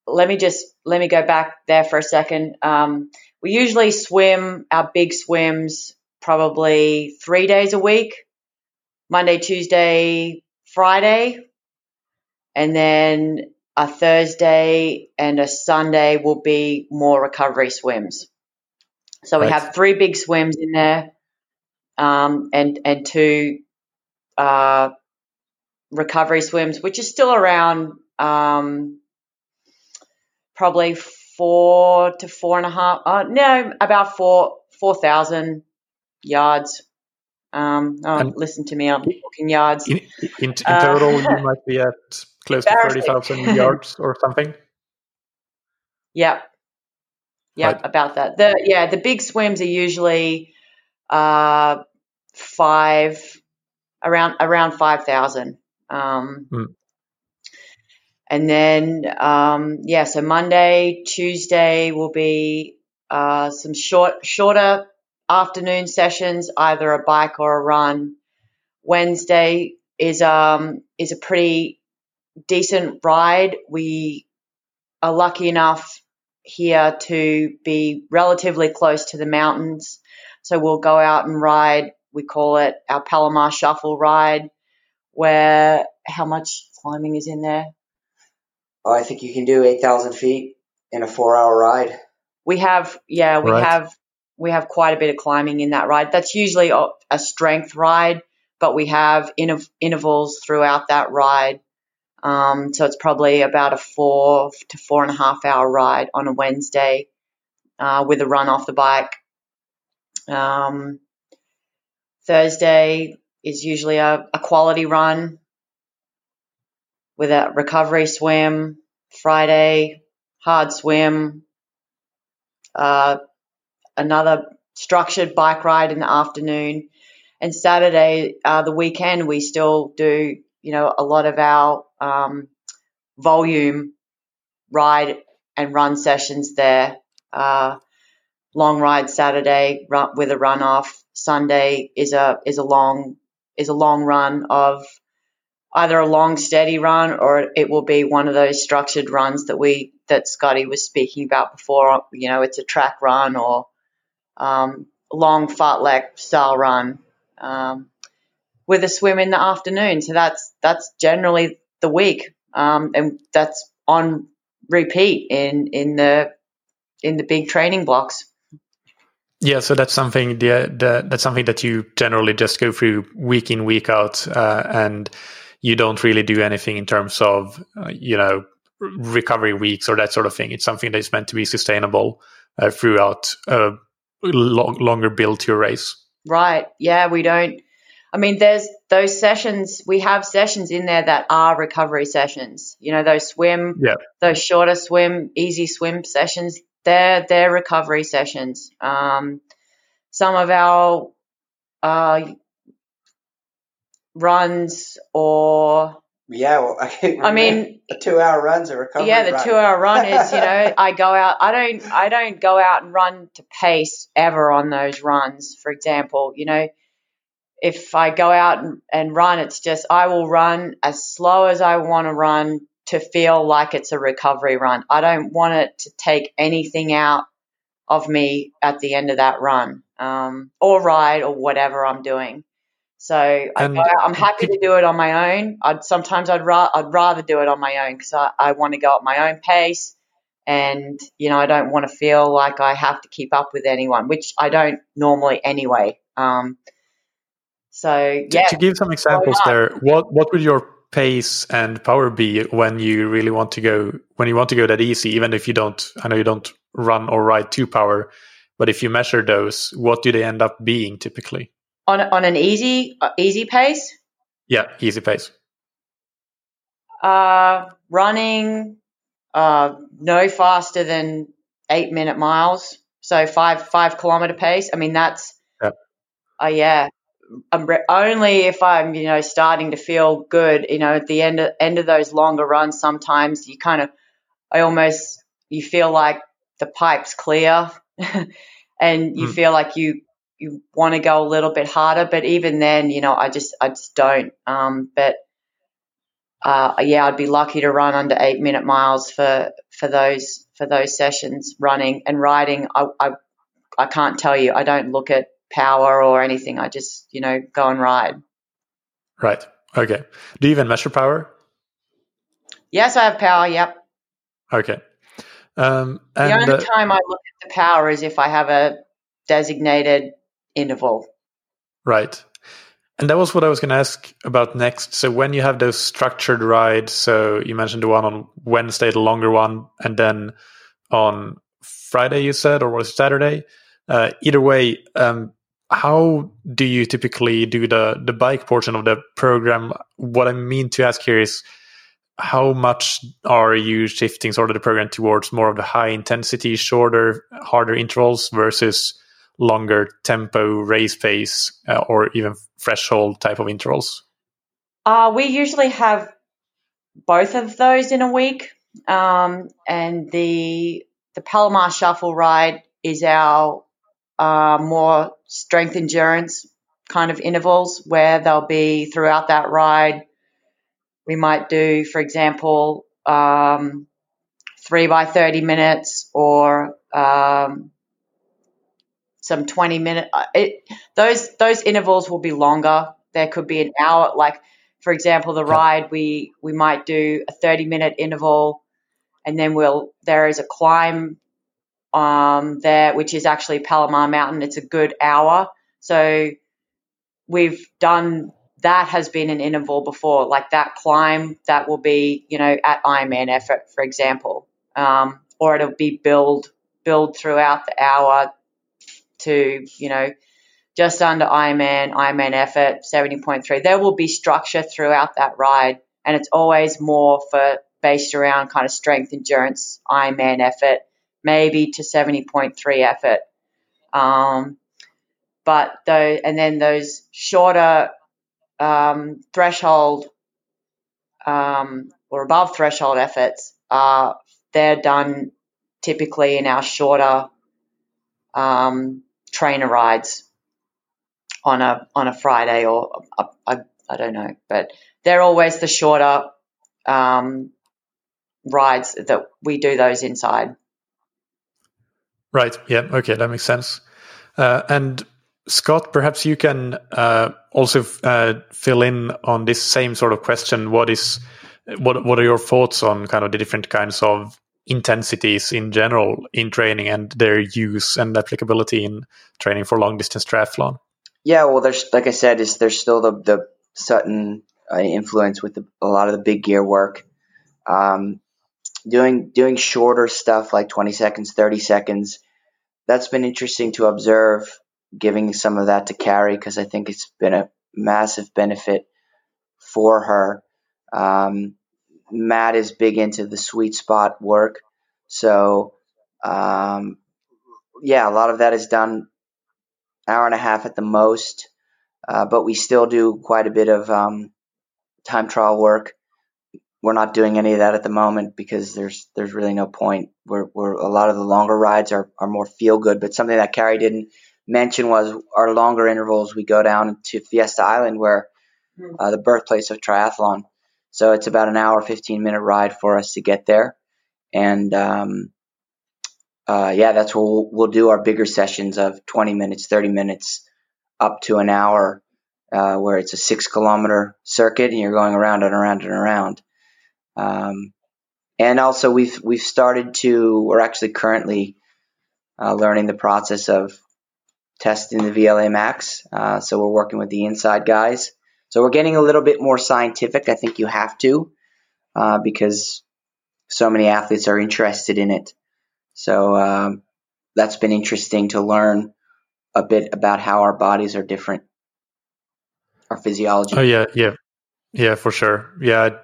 Let me just, let me go back there for a second. Um, we usually swim our big swims probably three days a week, Monday, Tuesday, Friday, and then a Thursday and a Sunday will be more recovery swims. So we have three big swims in there, um, and and two uh, recovery swims, which is still around um, probably four to four and a half. Uh, no, about four four thousand yards. Um, oh, listen to me, I'm talking yards. In, in, in total, uh, you might be at close to thirty thousand yards or something. Yep, yeah, about that. The yeah, the big swims are usually uh, five around around five thousand. Um, mm. And then um, yeah, so Monday, Tuesday will be uh, some short shorter afternoon sessions, either a bike or a run. Wednesday is um is a pretty decent ride. We are lucky enough here to be relatively close to the mountains. So we'll go out and ride. We call it our Palomar Shuffle ride, where how much climbing is in there? Oh, I think you can do 8,000 feet in a four hour ride. We have, yeah, we right. have, we have quite a bit of climbing in that ride. That's usually a strength ride, but we have intervals throughout that ride um, so it's probably about a four to four and a half hour ride on a Wednesday uh, with a run off the bike. Um, Thursday is usually a, a, quality run with a recovery swim. Friday, hard swim. Uh, another structured bike ride in the afternoon. And Saturday, uh, the weekend, we still do you know, a lot of our um, volume ride and run sessions there. Uh, long ride Saturday run, with a run off. Sunday is a is a long is a long run of either a long steady run or it will be one of those structured runs that we that Scotty was speaking about before. You know, it's a track run or um, long fartlek style run. Um, with a swim in the afternoon. So that's that's generally the week, um, and that's on repeat in in the in the big training blocks. Yeah, so that's something the, the, that's something that you generally just go through week in week out, uh, and you don't really do anything in terms of uh, you know recovery weeks or that sort of thing. It's something that is meant to be sustainable uh, throughout a long, longer build to your race. Right. Yeah, we don't. I mean, there's those sessions. We have sessions in there that are recovery sessions. You know, those swim, yeah. those shorter swim, easy swim sessions. They're they're recovery sessions. Um, some of our uh, runs or yeah, well, I, I mean, the two-hour runs are recovery. Yeah, the run. two-hour run is. You know, I go out. I don't. I don't go out and run to pace ever on those runs. For example, you know, if I go out and, and run, it's just I will run as slow as I want to run to feel like it's a recovery run. I don't want it to take anything out of me at the end of that run um, or ride or whatever I'm doing. So I am happy to do it on my own. I'd sometimes I'd, ra- I'd rather do it on my own because I, I want to go at my own pace, and you know I don't want to feel like I have to keep up with anyone, which I don't normally anyway. Um, so yeah. To, to give some examples there, what what would your pace and power be when you really want to go when you want to go that easy? Even if you don't, I know you don't run or ride to power, but if you measure those, what do they end up being typically? on on an easy uh, easy pace. Yeah, easy pace. Uh, running, uh, no faster than eight minute miles. So five five kilometer pace. I mean that's. Yeah. Uh, yeah. Only if I'm you know starting to feel good. You know, at the end of end of those longer runs, sometimes you kind of, I almost you feel like the pipe's clear, and you mm. feel like you you want to go a little bit harder, but even then, you know, I just I just don't. Um, but uh, yeah, I'd be lucky to run under eight minute miles for for those for those sessions running and riding. I I, I can't tell you. I don't look at power or anything. I just you know go and ride. Right. Okay. Do you even measure power? Yes, I have power. Yep. Okay. Um, and, the only uh, time I look at the power is if I have a designated interval. Right. And that was what I was going to ask about next. So when you have those structured rides, so you mentioned the one on Wednesday, the longer one, and then on Friday, you said, or was it Saturday? Uh, either way, um, how do you typically do the the bike portion of the program? What I mean to ask here is, how much are you shifting sort of the program towards more of the high intensity, shorter, harder intervals versus longer tempo race pace uh, or even threshold type of intervals? Uh, we usually have both of those in a week. Um, and the the Palomar Shuffle ride is our uh, more strength endurance kind of intervals where they'll be throughout that ride. We might do, for example, um, three by 30 minutes or um, some 20 minute uh, it, those those intervals will be longer there could be an hour like for example the ride we we might do a 30 minute interval and then we'll there is a climb um, there which is actually palomar mountain. It's a good hour. So we've done that has been an interval before like that climb that will be you know at ironman effort for example. Um, or it'll be build build throughout the hour to, you know, just under Ironman, Ironman effort, 70.3. There will be structure throughout that ride, and it's always more for based around kind of strength endurance, Ironman effort, maybe to 70.3 effort. Um, but though, and then those shorter um, threshold um, or above threshold efforts are they're done typically in our shorter um, trainer rides on a on a Friday or a, I don't know, but they're always the shorter um, rides that we do those inside. Right. Yeah. Okay. That makes sense. Uh, and Scott, perhaps you can uh, also uh, fill in on this same sort of question. What is what? What are your thoughts on kind of the different kinds of intensities in general in training and their use and applicability in training for long distance triathlon? Yeah, well, there's like I said, is there's still the the Sutton uh, influence with the, a lot of the big gear work. Um, doing doing shorter stuff like 20 seconds, 30 seconds. That's been interesting to observe, giving some of that to Carrie because I think it's been a massive benefit for her. Um, Matt is big into the sweet spot work, so um, yeah, a lot of that is done hour and a half at the most, uh, but we still do quite a bit of um, time trial work we're not doing any of that at the moment because there's there's really no point. We're, we're a lot of the longer rides are, are more feel good, but something that Carrie didn't mention was our longer intervals. We go down to Fiesta Island, where hmm. uh, the birthplace of triathlon. So it's about an hour, 15 minute ride for us to get there, and um, uh, yeah, that's where we'll, we'll, do our bigger sessions of 20 minutes, 30 minutes, up to an hour, uh, where it's a six kilometer circuit and you're going around and around and around. Um, and also we've we've started to we're actually currently uh, learning the process of testing the VLA Max. Uh, so we're working with the INSCYD guys. So we're getting a little bit more scientific. I think you have to uh, because so many athletes are interested in it. So um, that's been interesting to learn a bit about how our bodies are different, our physiology. Oh yeah, yeah, yeah, for sure. Yeah,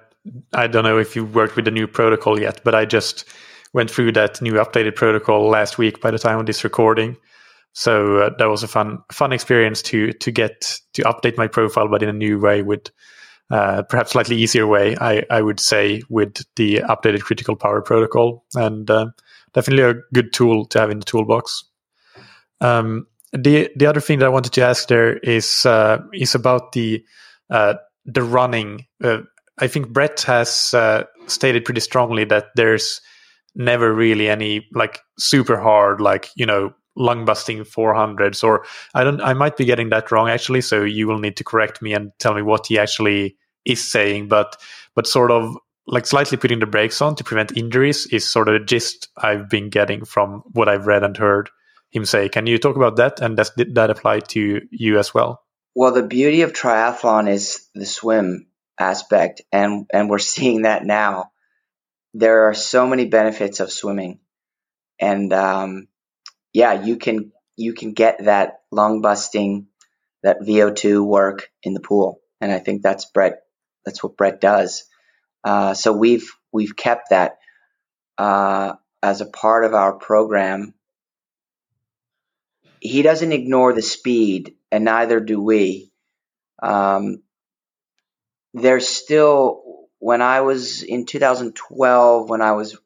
I don't know if you worked with the new protocol yet, but I just went through that new updated protocol last week by the time of this recording. So uh, that was a fun fun experience to to get to update my profile, but in a new way with uh, perhaps slightly easier way, I, I would say, with the updated critical power protocol, and uh, definitely a good tool to have in the toolbox. Um, the the other thing that I wanted to ask there is uh, is about the uh, the running. I think Brett has uh, stated pretty strongly that there's never really any like super hard, like you know, lung busting 400s. Or I don't, I might be getting that wrong actually. So you will need to correct me and tell me what he actually is saying. But but sort of like slightly putting the brakes on to prevent injuries is sort of the gist I've been getting from what I've read and heard him say. Can you talk about that? And does that apply to you as well? Well, the beauty of triathlon is the swim aspect, and and we're seeing that now. There are so many benefits of swimming, and um, yeah, you can you can get that lung busting, that VO2 work in the pool, and I think that's Brett. That's what Brett does. Uh, so we've we've kept that uh, as a part of our program. He doesn't ignore the speed, and neither do we. Um, there's still when I was in 2012 when I was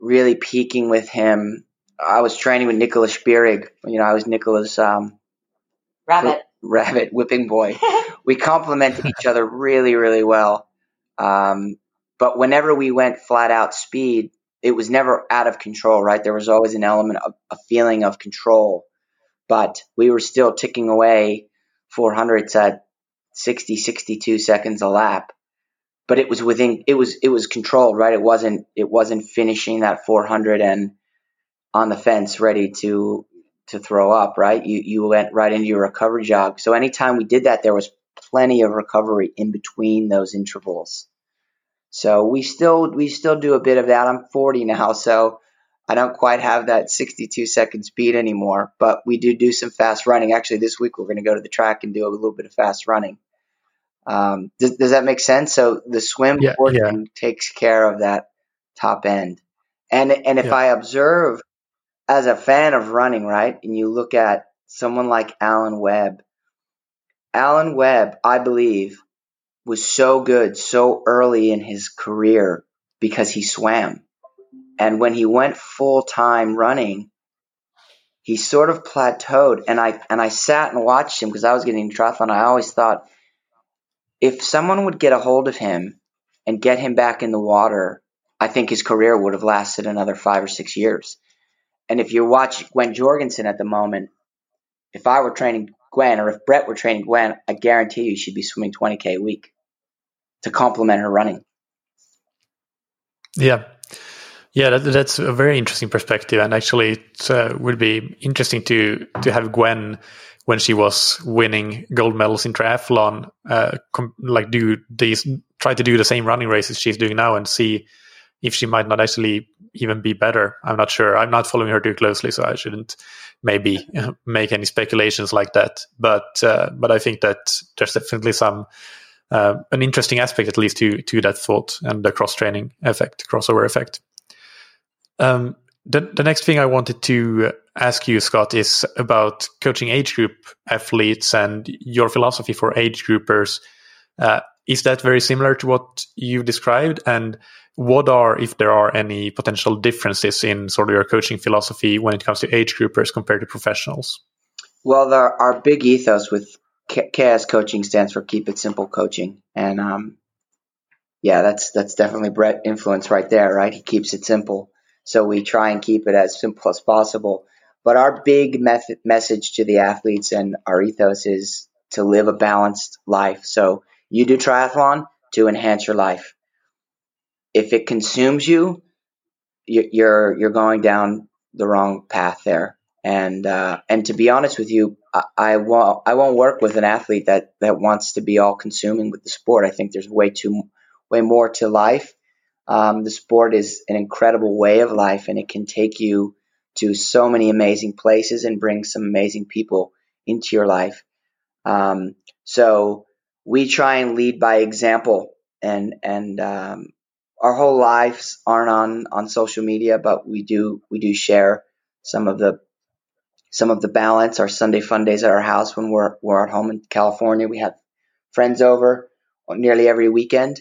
really peaking with him. I was training with Nicola Spirig. You know, I was Nicola's um, Rabbit Rabbit whipping boy. we complemented each other really, really well. Um, but whenever we went flat out speed, it was never out of control, right? There was always an element of a feeling of control, but we were still ticking away 400s at 60, 62 seconds a lap. But it was within, it was, it was controlled, right? It wasn't, it wasn't finishing that 400 and on the fence ready to, to throw up, right? You, you went right into your recovery jog. So anytime we did that, there was plenty of recovery in between those intervals. So we still, we still do a bit of that. I'm 40 now, so I don't quite have that 62 second speed anymore, but we do do some fast running. Actually, this week we're going to go to the track and do a little bit of fast running. Um, does, does that make sense? So the swim yeah, portion yeah. takes care of that top end. And and if yeah. I observe as a fan of running, right, and you look at someone like Alan Webb, Alan Webb, I believe, was so good so early in his career because he swam. And when he went full time running, he sort of plateaued. And I and I sat and watched him because I was getting triathlon. I always thought if someone would get a hold of him and get him back in the water, I think his career would have lasted another five or six years. And if you watch Gwen Jorgensen at the moment, if I were training Gwen or if Brett were training Gwen, I guarantee you she'd be swimming 20K a week to complement her running. Yeah. Yeah, that, that's a very interesting perspective, and actually, it uh, would be interesting to to have Gwen when she was winning gold medals in triathlon, uh, com- like do these try to do the same running races she's doing now and see if she might not actually even be better. I'm not sure. I'm not following her too closely, so I shouldn't maybe make any speculations like that. But uh, but I think that there's definitely some uh, an interesting aspect, at least to to that thought and the cross training effect, crossover effect. Um, the, the next thing I wanted to ask you, Scott, is about coaching age group athletes and your philosophy for age groupers. Uh, is that very similar to what you described? And what are, if there are any potential differences in sort of your coaching philosophy when it comes to age groupers compared to professionals? Well, there, our big ethos with KS coaching stands for keep it simple coaching. And, um, yeah, that's, that's definitely Brett influence right there, right? He keeps it simple. So we try and keep it as simple as possible. But our big method, message to the athletes and our ethos is to live a balanced life. So you do triathlon to enhance your life. If it consumes you, you're you're going down the wrong path there. And uh, and to be honest with you, I, I won't I won't work with an athlete that that wants to be all consuming with the sport. I think there's way too way more to life um, the sport is an incredible way of life and it can take you to so many amazing places and bring some amazing people into your life. Um, so we try and lead by example and, and, um, our whole lives aren't on, on social media, but we do, we do share some of the, some of the balance. Our Sunday fun days at our house when we're, we're at home in California, we have friends over nearly every weekend.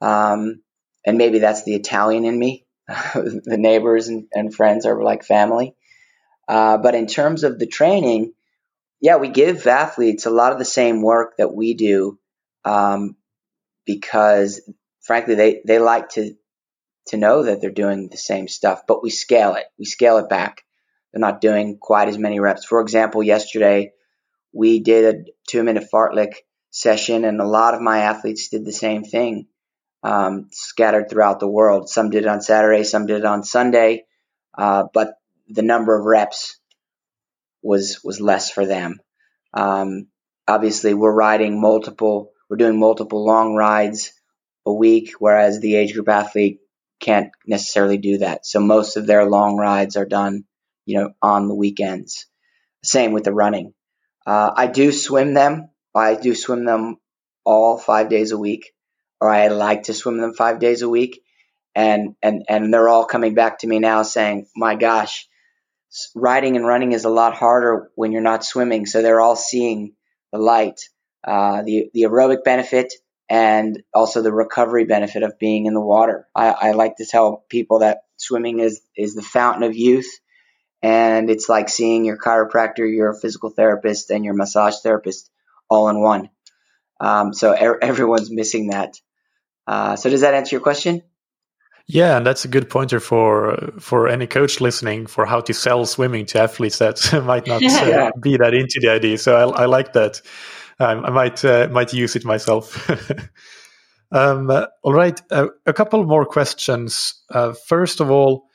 Um, and maybe that's the Italian in me. the neighbors and, and, friends are like family. Uh, but in terms of the training, yeah, we give athletes a lot of the same work that we do um, because, frankly, they, they like to to know that they're doing the same stuff. But we scale it. We scale it back. They're not doing quite as many reps. For example, yesterday we did a two minute fartlek session, and a lot of my athletes did the same thing um, scattered throughout the world. Some did it on Saturday, some did it on Sunday, uh, but the number of reps was was less for them. Um, obviously, we're riding multiple, we're doing multiple long rides a week, whereas the age group athlete can't necessarily do that. So most of their long rides are done, you know, on the weekends. Same with the running. Uh, I do swim them. I do swim them all five days a week or I like to swim them five days a week. And, and, and they're all coming back to me now saying, my gosh, riding and running is a lot harder when you're not swimming. So they're all seeing the light, uh, the, the aerobic benefit and also the recovery benefit of being in the water. I, I like to tell people that swimming is, is the fountain of youth and it's like seeing your chiropractor, your physical therapist, and your massage therapist all in one. Um, so er- everyone's missing that. Uh, so does that answer your question? Yeah, and that's a good pointer for for any coach listening for how to sell swimming to athletes that might not uh, be that into the idea. So I, I like that. Um, I might uh, might use it myself. um, all right, uh, a couple more questions. Uh, first of all,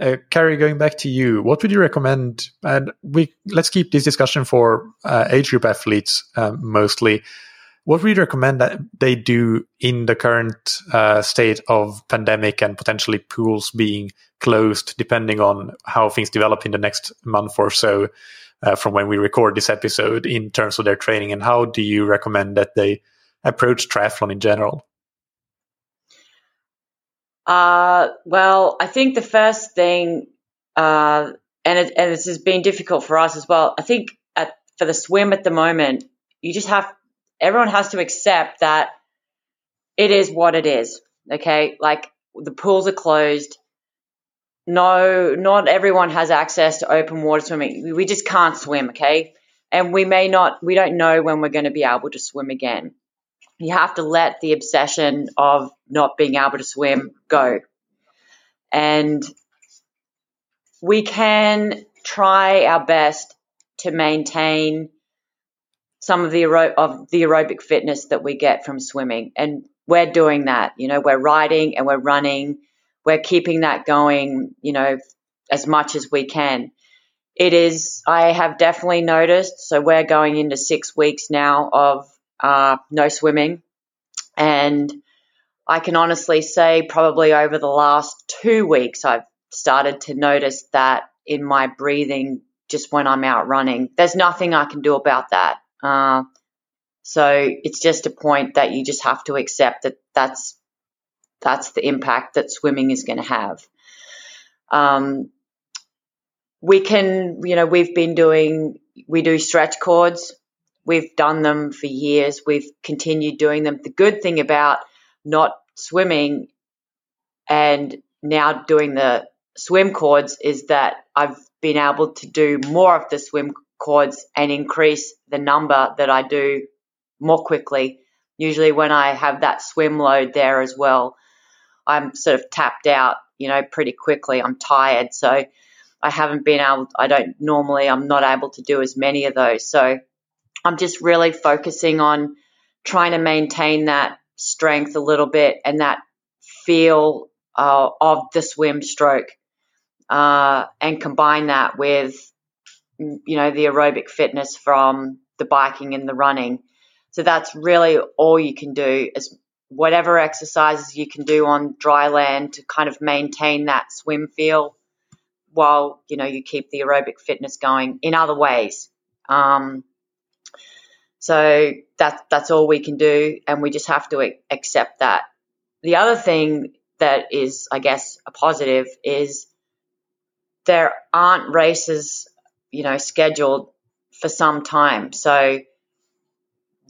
uh, Carrie, going back to you, what would you recommend? And we let's keep this discussion for age group athletes mostly what would you recommend that they do in the current uh, state of pandemic and potentially pools being closed, depending on how things develop in the next month or so uh, from when we record this episode in terms of their training? And how do you recommend that they approach triathlon in general? Uh, well, I think the first thing, uh, and, it, and this has been difficult for us as well. I think at, for the swim at the moment, you just have everyone has to accept that it is what it is. Okay. Like the pools are closed. No, not everyone has access to open water swimming. We just can't swim. Okay. And we may not, we don't know when we're going to be able to swim again. You have to let the obsession of not being able to swim go. And we can try our best to maintain some of the aer- of the aerobic fitness that we get from swimming, and we're doing that. You know, we're riding and we're running, we're keeping that going, you know, as much as we can. It is, I have definitely noticed, so we're going into six weeks now of uh, no swimming. And I can honestly say, probably over the last two weeks, I've started to notice that in my breathing just when I'm out running. There's nothing I can do about that. Uh, so it's just a point that you just have to accept that that's that's the impact that swimming is going to have. Um, we can, you know, we've been doing, we do stretch cords. We've done them for years. We've continued doing them. The good thing about not swimming and now doing the swim cords is that I've been able to do more of the swim cords and increase the number that I do more quickly. Usually, when I have that swim load there as well, I'm sort of tapped out, you know, pretty quickly. I'm tired. So I haven't been able, I don't normally, I'm not able to do as many of those. So I'm just really focusing on trying to maintain that strength a little bit and that feel uh, of the swim stroke uh, and combine that with, you know, the aerobic fitness from the biking and the running. So that's really all you can do is whatever exercises you can do on dry land to kind of maintain that swim feel while you know you keep the aerobic fitness going in other ways. Um, so that's that's all we can do, and we just have to accept that. The other thing that is, I guess, a positive is there aren't races, you know, scheduled for some time. So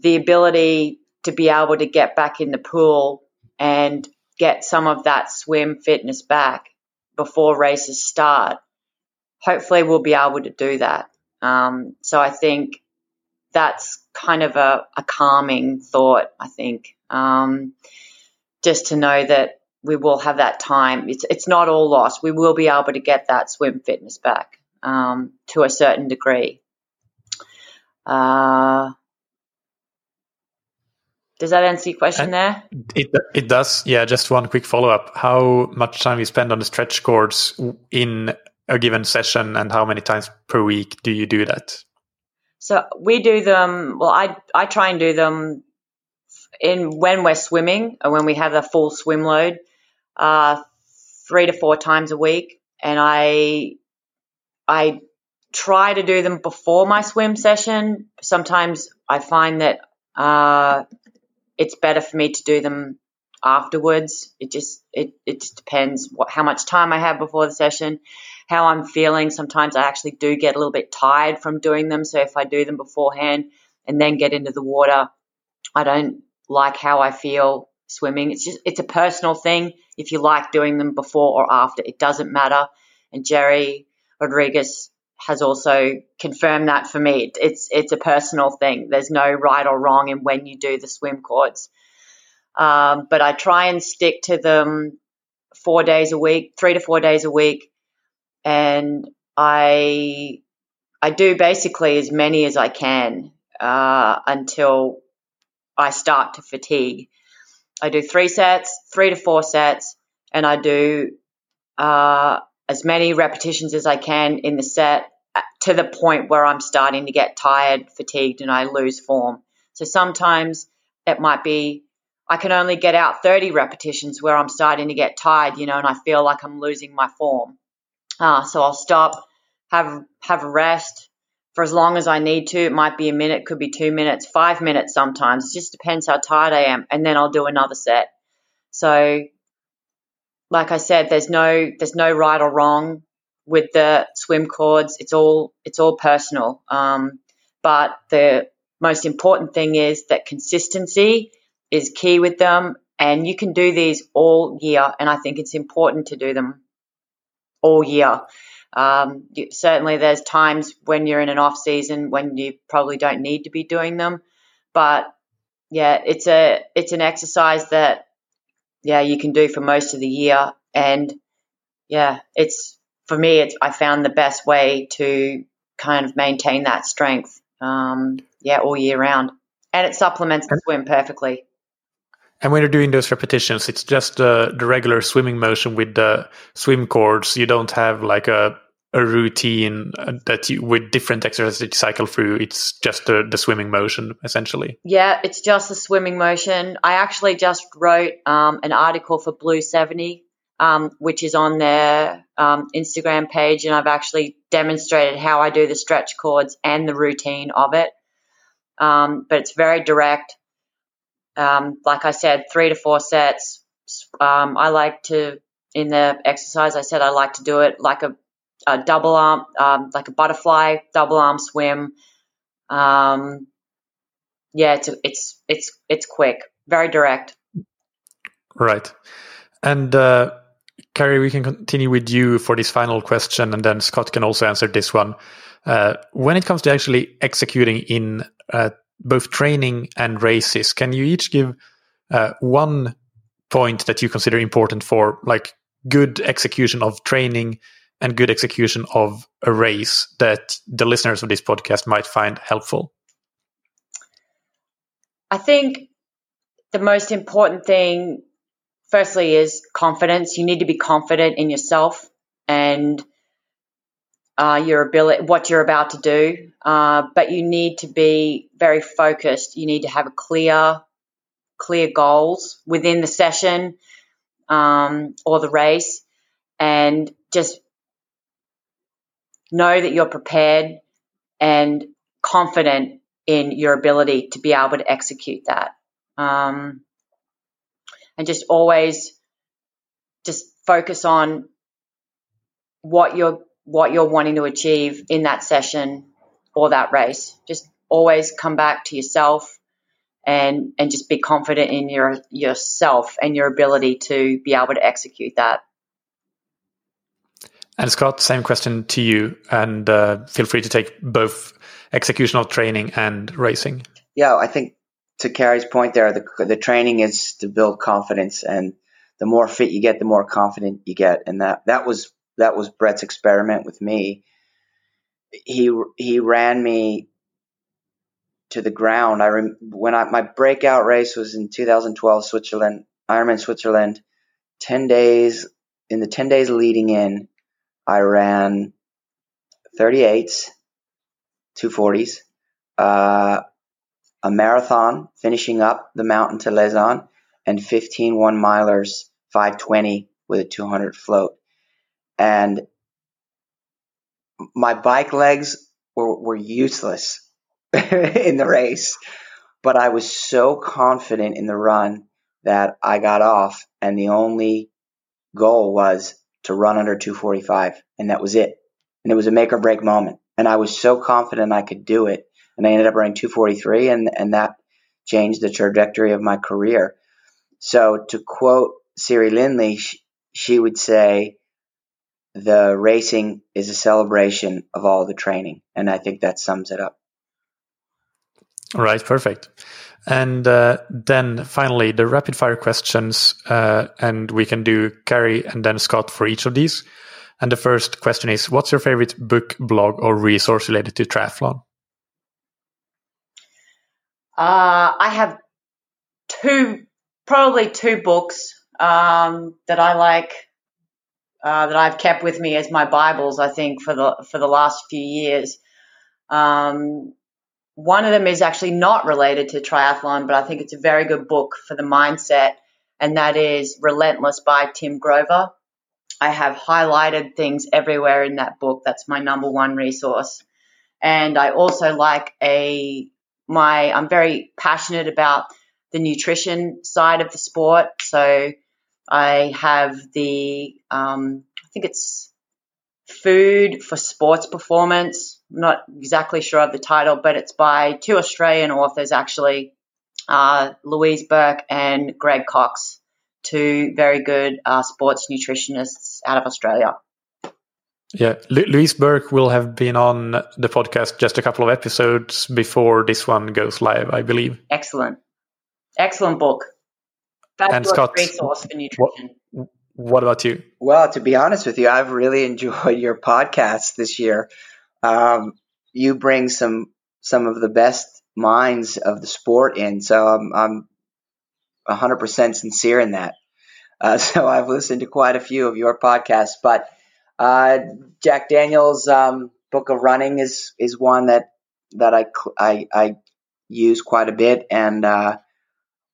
the ability to be able to get back in the pool and get some of that swim fitness back before races start, hopefully we'll be able to do that. Um, so I think that's kind of a, a calming thought, I think, um, just to know that we will have that time. It's, it's not all lost. We will be able to get that swim fitness back um, to a certain degree. Uh, does that answer your question there? It it does. Yeah. Just one quick follow up. How much time you spend on the stretch cords in a given session, and how many times per week do you do that? So we do them. Well, I I try and do them in when we're swimming or when we have a full swim load, uh, three to four times a week, and I I try to do them before my swim session. Sometimes I find that uh, it's better for me to do them afterwards. It just it it just depends what how much time I have before the session, how I'm feeling. Sometimes I actually do get a little bit tired from doing them. So if I do them beforehand and then get into the water, I don't like how I feel swimming. It's just it's a personal thing. If you like doing them before or after, it doesn't matter. And Gerry Rodriguez has also confirmed that for me. It's it's a personal thing. There's no right or wrong in when you do the swim cords. Um, but I try and stick to them four days a week, three to four days a week, and I I do basically as many as I can uh, until I start to fatigue. I do three sets, three to four sets, and I do uh, as many repetitions as I can in the set uh, to the point where I'm starting to get tired, fatigued, and I lose form. So sometimes it might be I can only get out 30 repetitions where I'm starting to get tired, you know, and I feel like I'm losing my form. Uh, so I'll stop, have have a rest for as long as I need to. It might be a minute, could be two minutes, five minutes sometimes. It just depends how tired I am, and then I'll do another set. So like I said, there's no there's no right or wrong with the swim cords. It's all it's all personal. Um, but the most important thing is that consistency is key with them, and you can do these all year. And I think it's important to do them all year. Um, you, certainly, there's times when you're in an off season when you probably don't need to be doing them, but yeah, it's a it's an exercise that yeah, you can do for most of the year. And yeah, it's for me, it's, I found the best way to kind of maintain that strength. Um, yeah, all year round. And it supplements the swim perfectly. And when you're doing those repetitions, it's just uh, the regular swimming motion with the swim cords. You don't have like a a routine uh, that you with different exercises that you cycle through. It's just the, the swimming motion essentially. Yeah, it's just the swimming motion. I actually just wrote um, an article for Blue Seventy, um, which is on their um, Instagram page, and I've actually demonstrated how I do the stretch cords and the routine of it. Um, but it's very direct. Um, like I said, three to four sets. Um, I like to in the exercise. I said I like to do it like a a double arm, um, like a butterfly double arm swim. Um, yeah, it's it's it's it's quick, very direct. Right, and uh, Carrie, we can continue with you for this final question, and then Scott can also answer this one. Uh, when it comes to actually executing in uh, both training and races, can you each give uh, one point that you consider important for like good execution of training and good execution of a race that the listeners of this podcast might find helpful? I think the most important thing, firstly, is confidence. You need to be confident in yourself and uh, your ability, what you're about to do. Uh, but you need to be very focused. You need to have a clear, clear goals within the session um, or the race, and just know that you're prepared and confident in your ability to be able to execute that. Um, and just always just focus on what you're what you're wanting to achieve in that session or that race. Just always come back to yourself and and just be confident in your yourself and your ability to be able to execute that. And Scott, same question to you, and uh, feel free to take both executional training and racing. Yeah, I think to Carrie's point there, the, the training is to build confidence, and the more fit you get, the more confident you get, and that that was that was Brett's experiment with me. He he ran me to the ground. I rem, when I, my breakout race was in 2012 Switzerland, Ironman Switzerland. Ten days in the ten days leading in, I ran 38s, 240s, uh, a marathon finishing up the mountain to Lausanne, and 15 one milers, 520 with a 200 float. And my bike legs were, were useless in the race, but I was so confident in the run that I got off, and the only goal was to run under 245, and that was it. And it was a make or break moment. And I was so confident I could do it. And I ended up running 243, and, and that changed the trajectory of my career. So to quote Siri Lindley, she, she would say, the racing is a celebration of all the training. And I think that sums it up. All right, perfect. And uh, then finally, the rapid fire questions, uh, and we can do Carrie and then Scott for each of these. And the first question is What's your favorite book, blog, or resource related to triathlon? Uh, I have two, probably two books um, that I like. Uh, that I've kept with me as my Bibles, I think, for the for the last few years. Um, one of them is actually not related to triathlon, but I think it's a very good book for the mindset, and that is Relentless by Tim Grover. I have highlighted things everywhere in that book. That's my number one resource. And I also like a my I'm very passionate about the nutrition side of the sport. So I have the um, I think it's food for sports performance I'm not exactly sure of the title, but it's by two Australian authors actually, uh, Louise Burke and Greg Cox, two very good uh, sports nutritionists out of Australia. Yeah, Louise Burke will have been on the podcast just a couple of episodes before this one goes live, I believe. Excellent, excellent book. That's and Scott, resource for nutrition. What, what about you? Well, to be honest with you, I've really enjoyed your podcast this year. Um, you bring some some of the best minds of the sport in. So I'm I'm 100% sincere in that. Uh, so I've listened to quite a few of your podcasts, but uh, Jack Daniels' um, book of running is is one that that I I, I use quite a bit, and uh,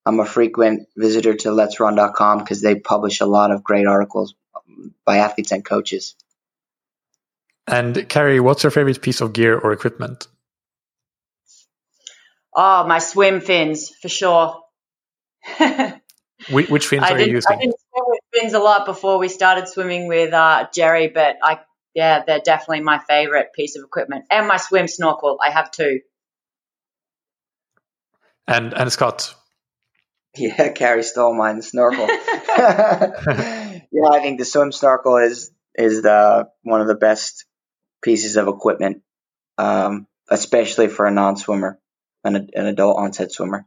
I'm a frequent visitor to LetsRun.com because they publish a lot of great articles by athletes and coaches. And Carrie, what's your favorite piece of gear or equipment? Oh, my swim fins for sure. which, which fins I are you using? I didn't swim with fins a lot before we started swimming with uh, Gerry, but I yeah, they're definitely my favorite piece of equipment. And my swim snorkel, I have two. And and Scott. Yeah, Carrie stole mine, the snorkel. yeah, I think the swim snorkel is is the one of the best pieces of equipment, um, especially for a non-swimmer, an, an adult onset swimmer.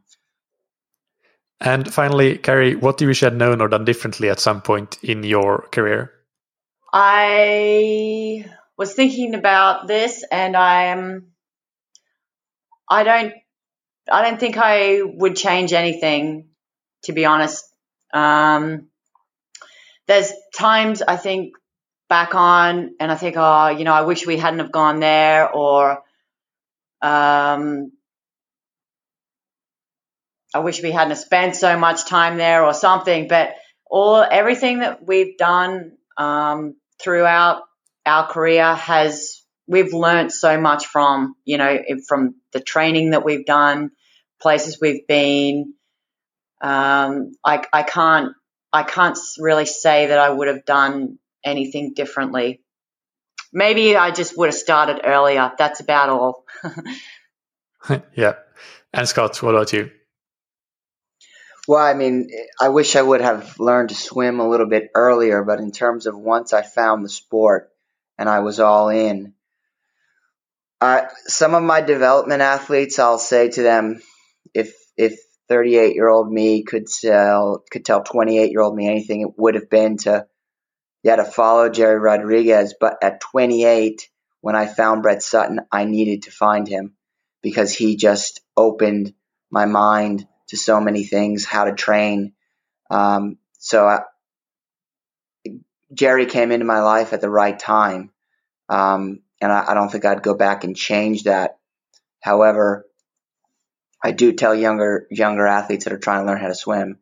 And finally, Carrie, what do you wish you had known or done differently at some point in your career? I was thinking about this, and I'm. I don't. I don't think I would change anything, to be honest. Um, there's times I think back on, and I think, oh, you know, I wish we hadn't have gone there, or um, I wish we hadn't spent so much time there, or something. But all everything that we've done um, throughout our career has we've learned so much from you know from the training that we've done, places we've been. Um, I, I can't I can't really say that I would have done anything differently. Maybe I just would have started earlier. That's about all. yeah. And Scott, what about you? Well, I mean, I wish I would have learned to swim a little bit earlier, but in terms of once I found the sport and I was all in, uh, some of my development athletes, I'll say to them, if if 38 year old me could tell could tell 28 year old me anything, it would have been to yeah to follow Gerry Rodriguez. But at 28, when I found Brett Sutton, I needed to find him because he just opened my mind to so many things, how to train. Um, so I, Gerry came into my life at the right time. Um, and I, I, don't think I'd go back and change that. However, I do tell younger younger athletes that are trying to learn how to swim,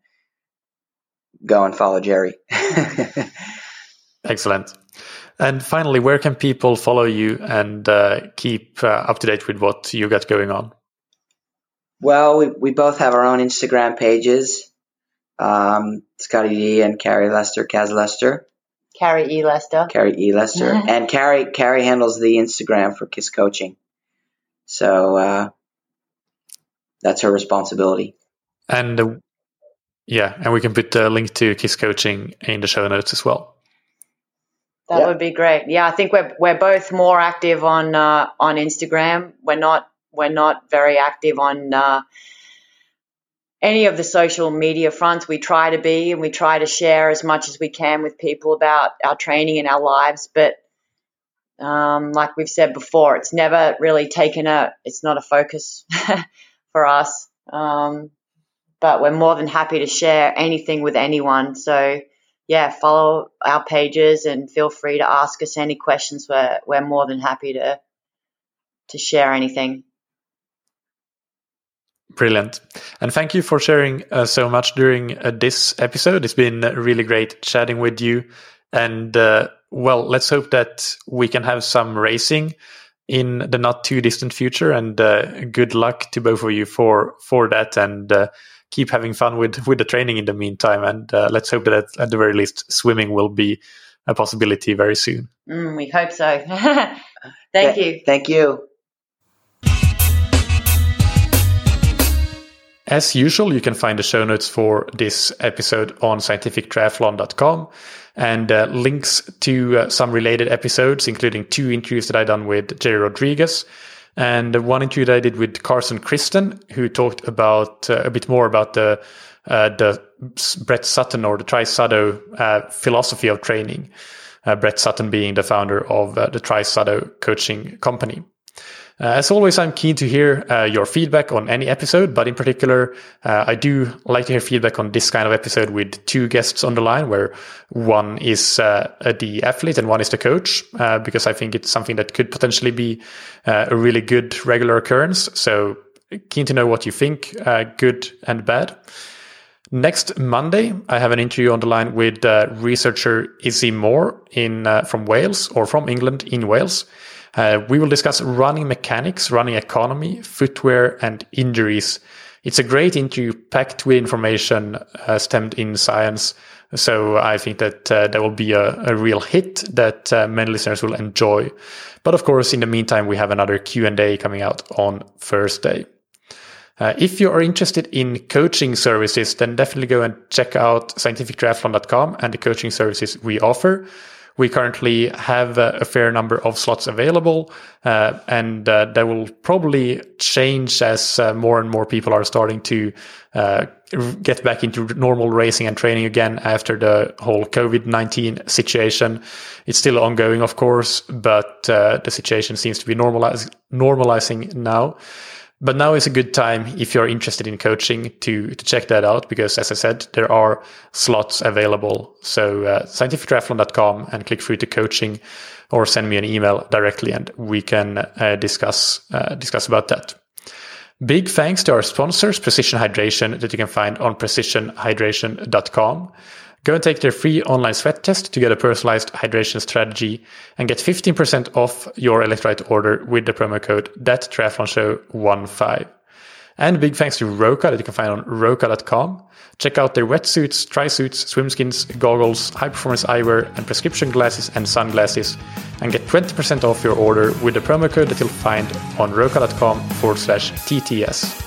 go and follow Gerry. Excellent. And finally, where can people follow you and uh, keep uh, up to date with what you got going on? Well, we, we both have our own Instagram pages. Um, Scotty D and Carrie Lester, Kaz Lester. Carrie E. Lester. Carrie E. Lester. and Carrie, Carrie handles the Instagram for Kiss Coaching. So, uh, that's her responsibility. And uh, yeah, and we can put the link to Kiss Coaching in the show notes as well. That would be great. Yeah, I think we're we're both more active on uh, on Instagram. We're not we're not very active on uh, any of the social media fronts. We try to be and we try to share as much as we can with people about our training and our lives. But um, like we've said before, it's never really taken a, it's not a focus for us. Um, but we're more than happy to share anything with anyone. So, yeah, follow our pages and feel free to ask us any questions. We're, we're more than happy to, to share anything. Brilliant. And thank you for sharing uh, so much during uh, this episode. It's been really great chatting with you. And uh, well, let's hope that we can have some racing in the not too distant future. And uh, good luck to both of you for for that. And uh, keep having fun with with the training in the meantime. And uh, let's hope that at the very least, swimming will be a possibility very soon. Mm, we hope so. Thank you. Thank you. As usual, you can find the show notes for this episode on scientifictriathlon.com and uh, links to uh, some related episodes, including two interviews that I done with Gerry Rodriguez and one interview I did with Carson Christen, who talked about uh, a bit more about the uh, the Brett Sutton or the TriSutto uh, philosophy of training. Uh, Brett Sutton being the founder of the TriSutto coaching company. Uh, as always, I'm keen to hear uh, your feedback on any episode, but in particular, uh, I do like to hear feedback on this kind of episode with two guests on the line, where one is uh, the athlete and one is the coach, uh, because I think it's something that could potentially be uh, a really good regular occurrence. So keen to know what you think, good and bad. Next Monday, I have an interview on the line with researcher Izzy Moore in from Wales or from England in Wales. Uh, we will discuss running mechanics, running economy, footwear, and injuries. It's a great interview packed with information uh, stemmed in science. So I think that uh, there will be a, a, real hit that uh, many listeners will enjoy. But of course, in the meantime, we have another Q&A coming out on Thursday. Uh, if you are interested in coaching services, then definitely go and check out scientifictriathlon.com and the coaching services we offer. We currently have a, a fair number of slots available, uh, and uh, that will probably change as uh, more and more people are starting to uh, get back into normal racing and training again after the whole COVID 19 situation. It's still ongoing, of course, but uh, the situation seems to be normalize- normalizing now. But now is a good time if you're interested in coaching to, to check that out because, as I said, there are slots available. So, uh, scientifictriathlon.com and click through to coaching or send me an email directly and we can uh, discuss, uh, discuss about that. Big thanks to our sponsors, Precision Hydration, that you can find on precisionhydration.com. Go and take their free online sweat test to get a personalized hydration strategy and get 15% off your electrolyte order with the promo code that triathlon show 15. And big thanks to Roka that you can find on roka.com. Check out their wetsuits, tri-suits, swimskins, goggles, high-performance eyewear, and prescription glasses and sunglasses, and get 20% off your order with the promo code that you'll find on roka.com forward slash TTS.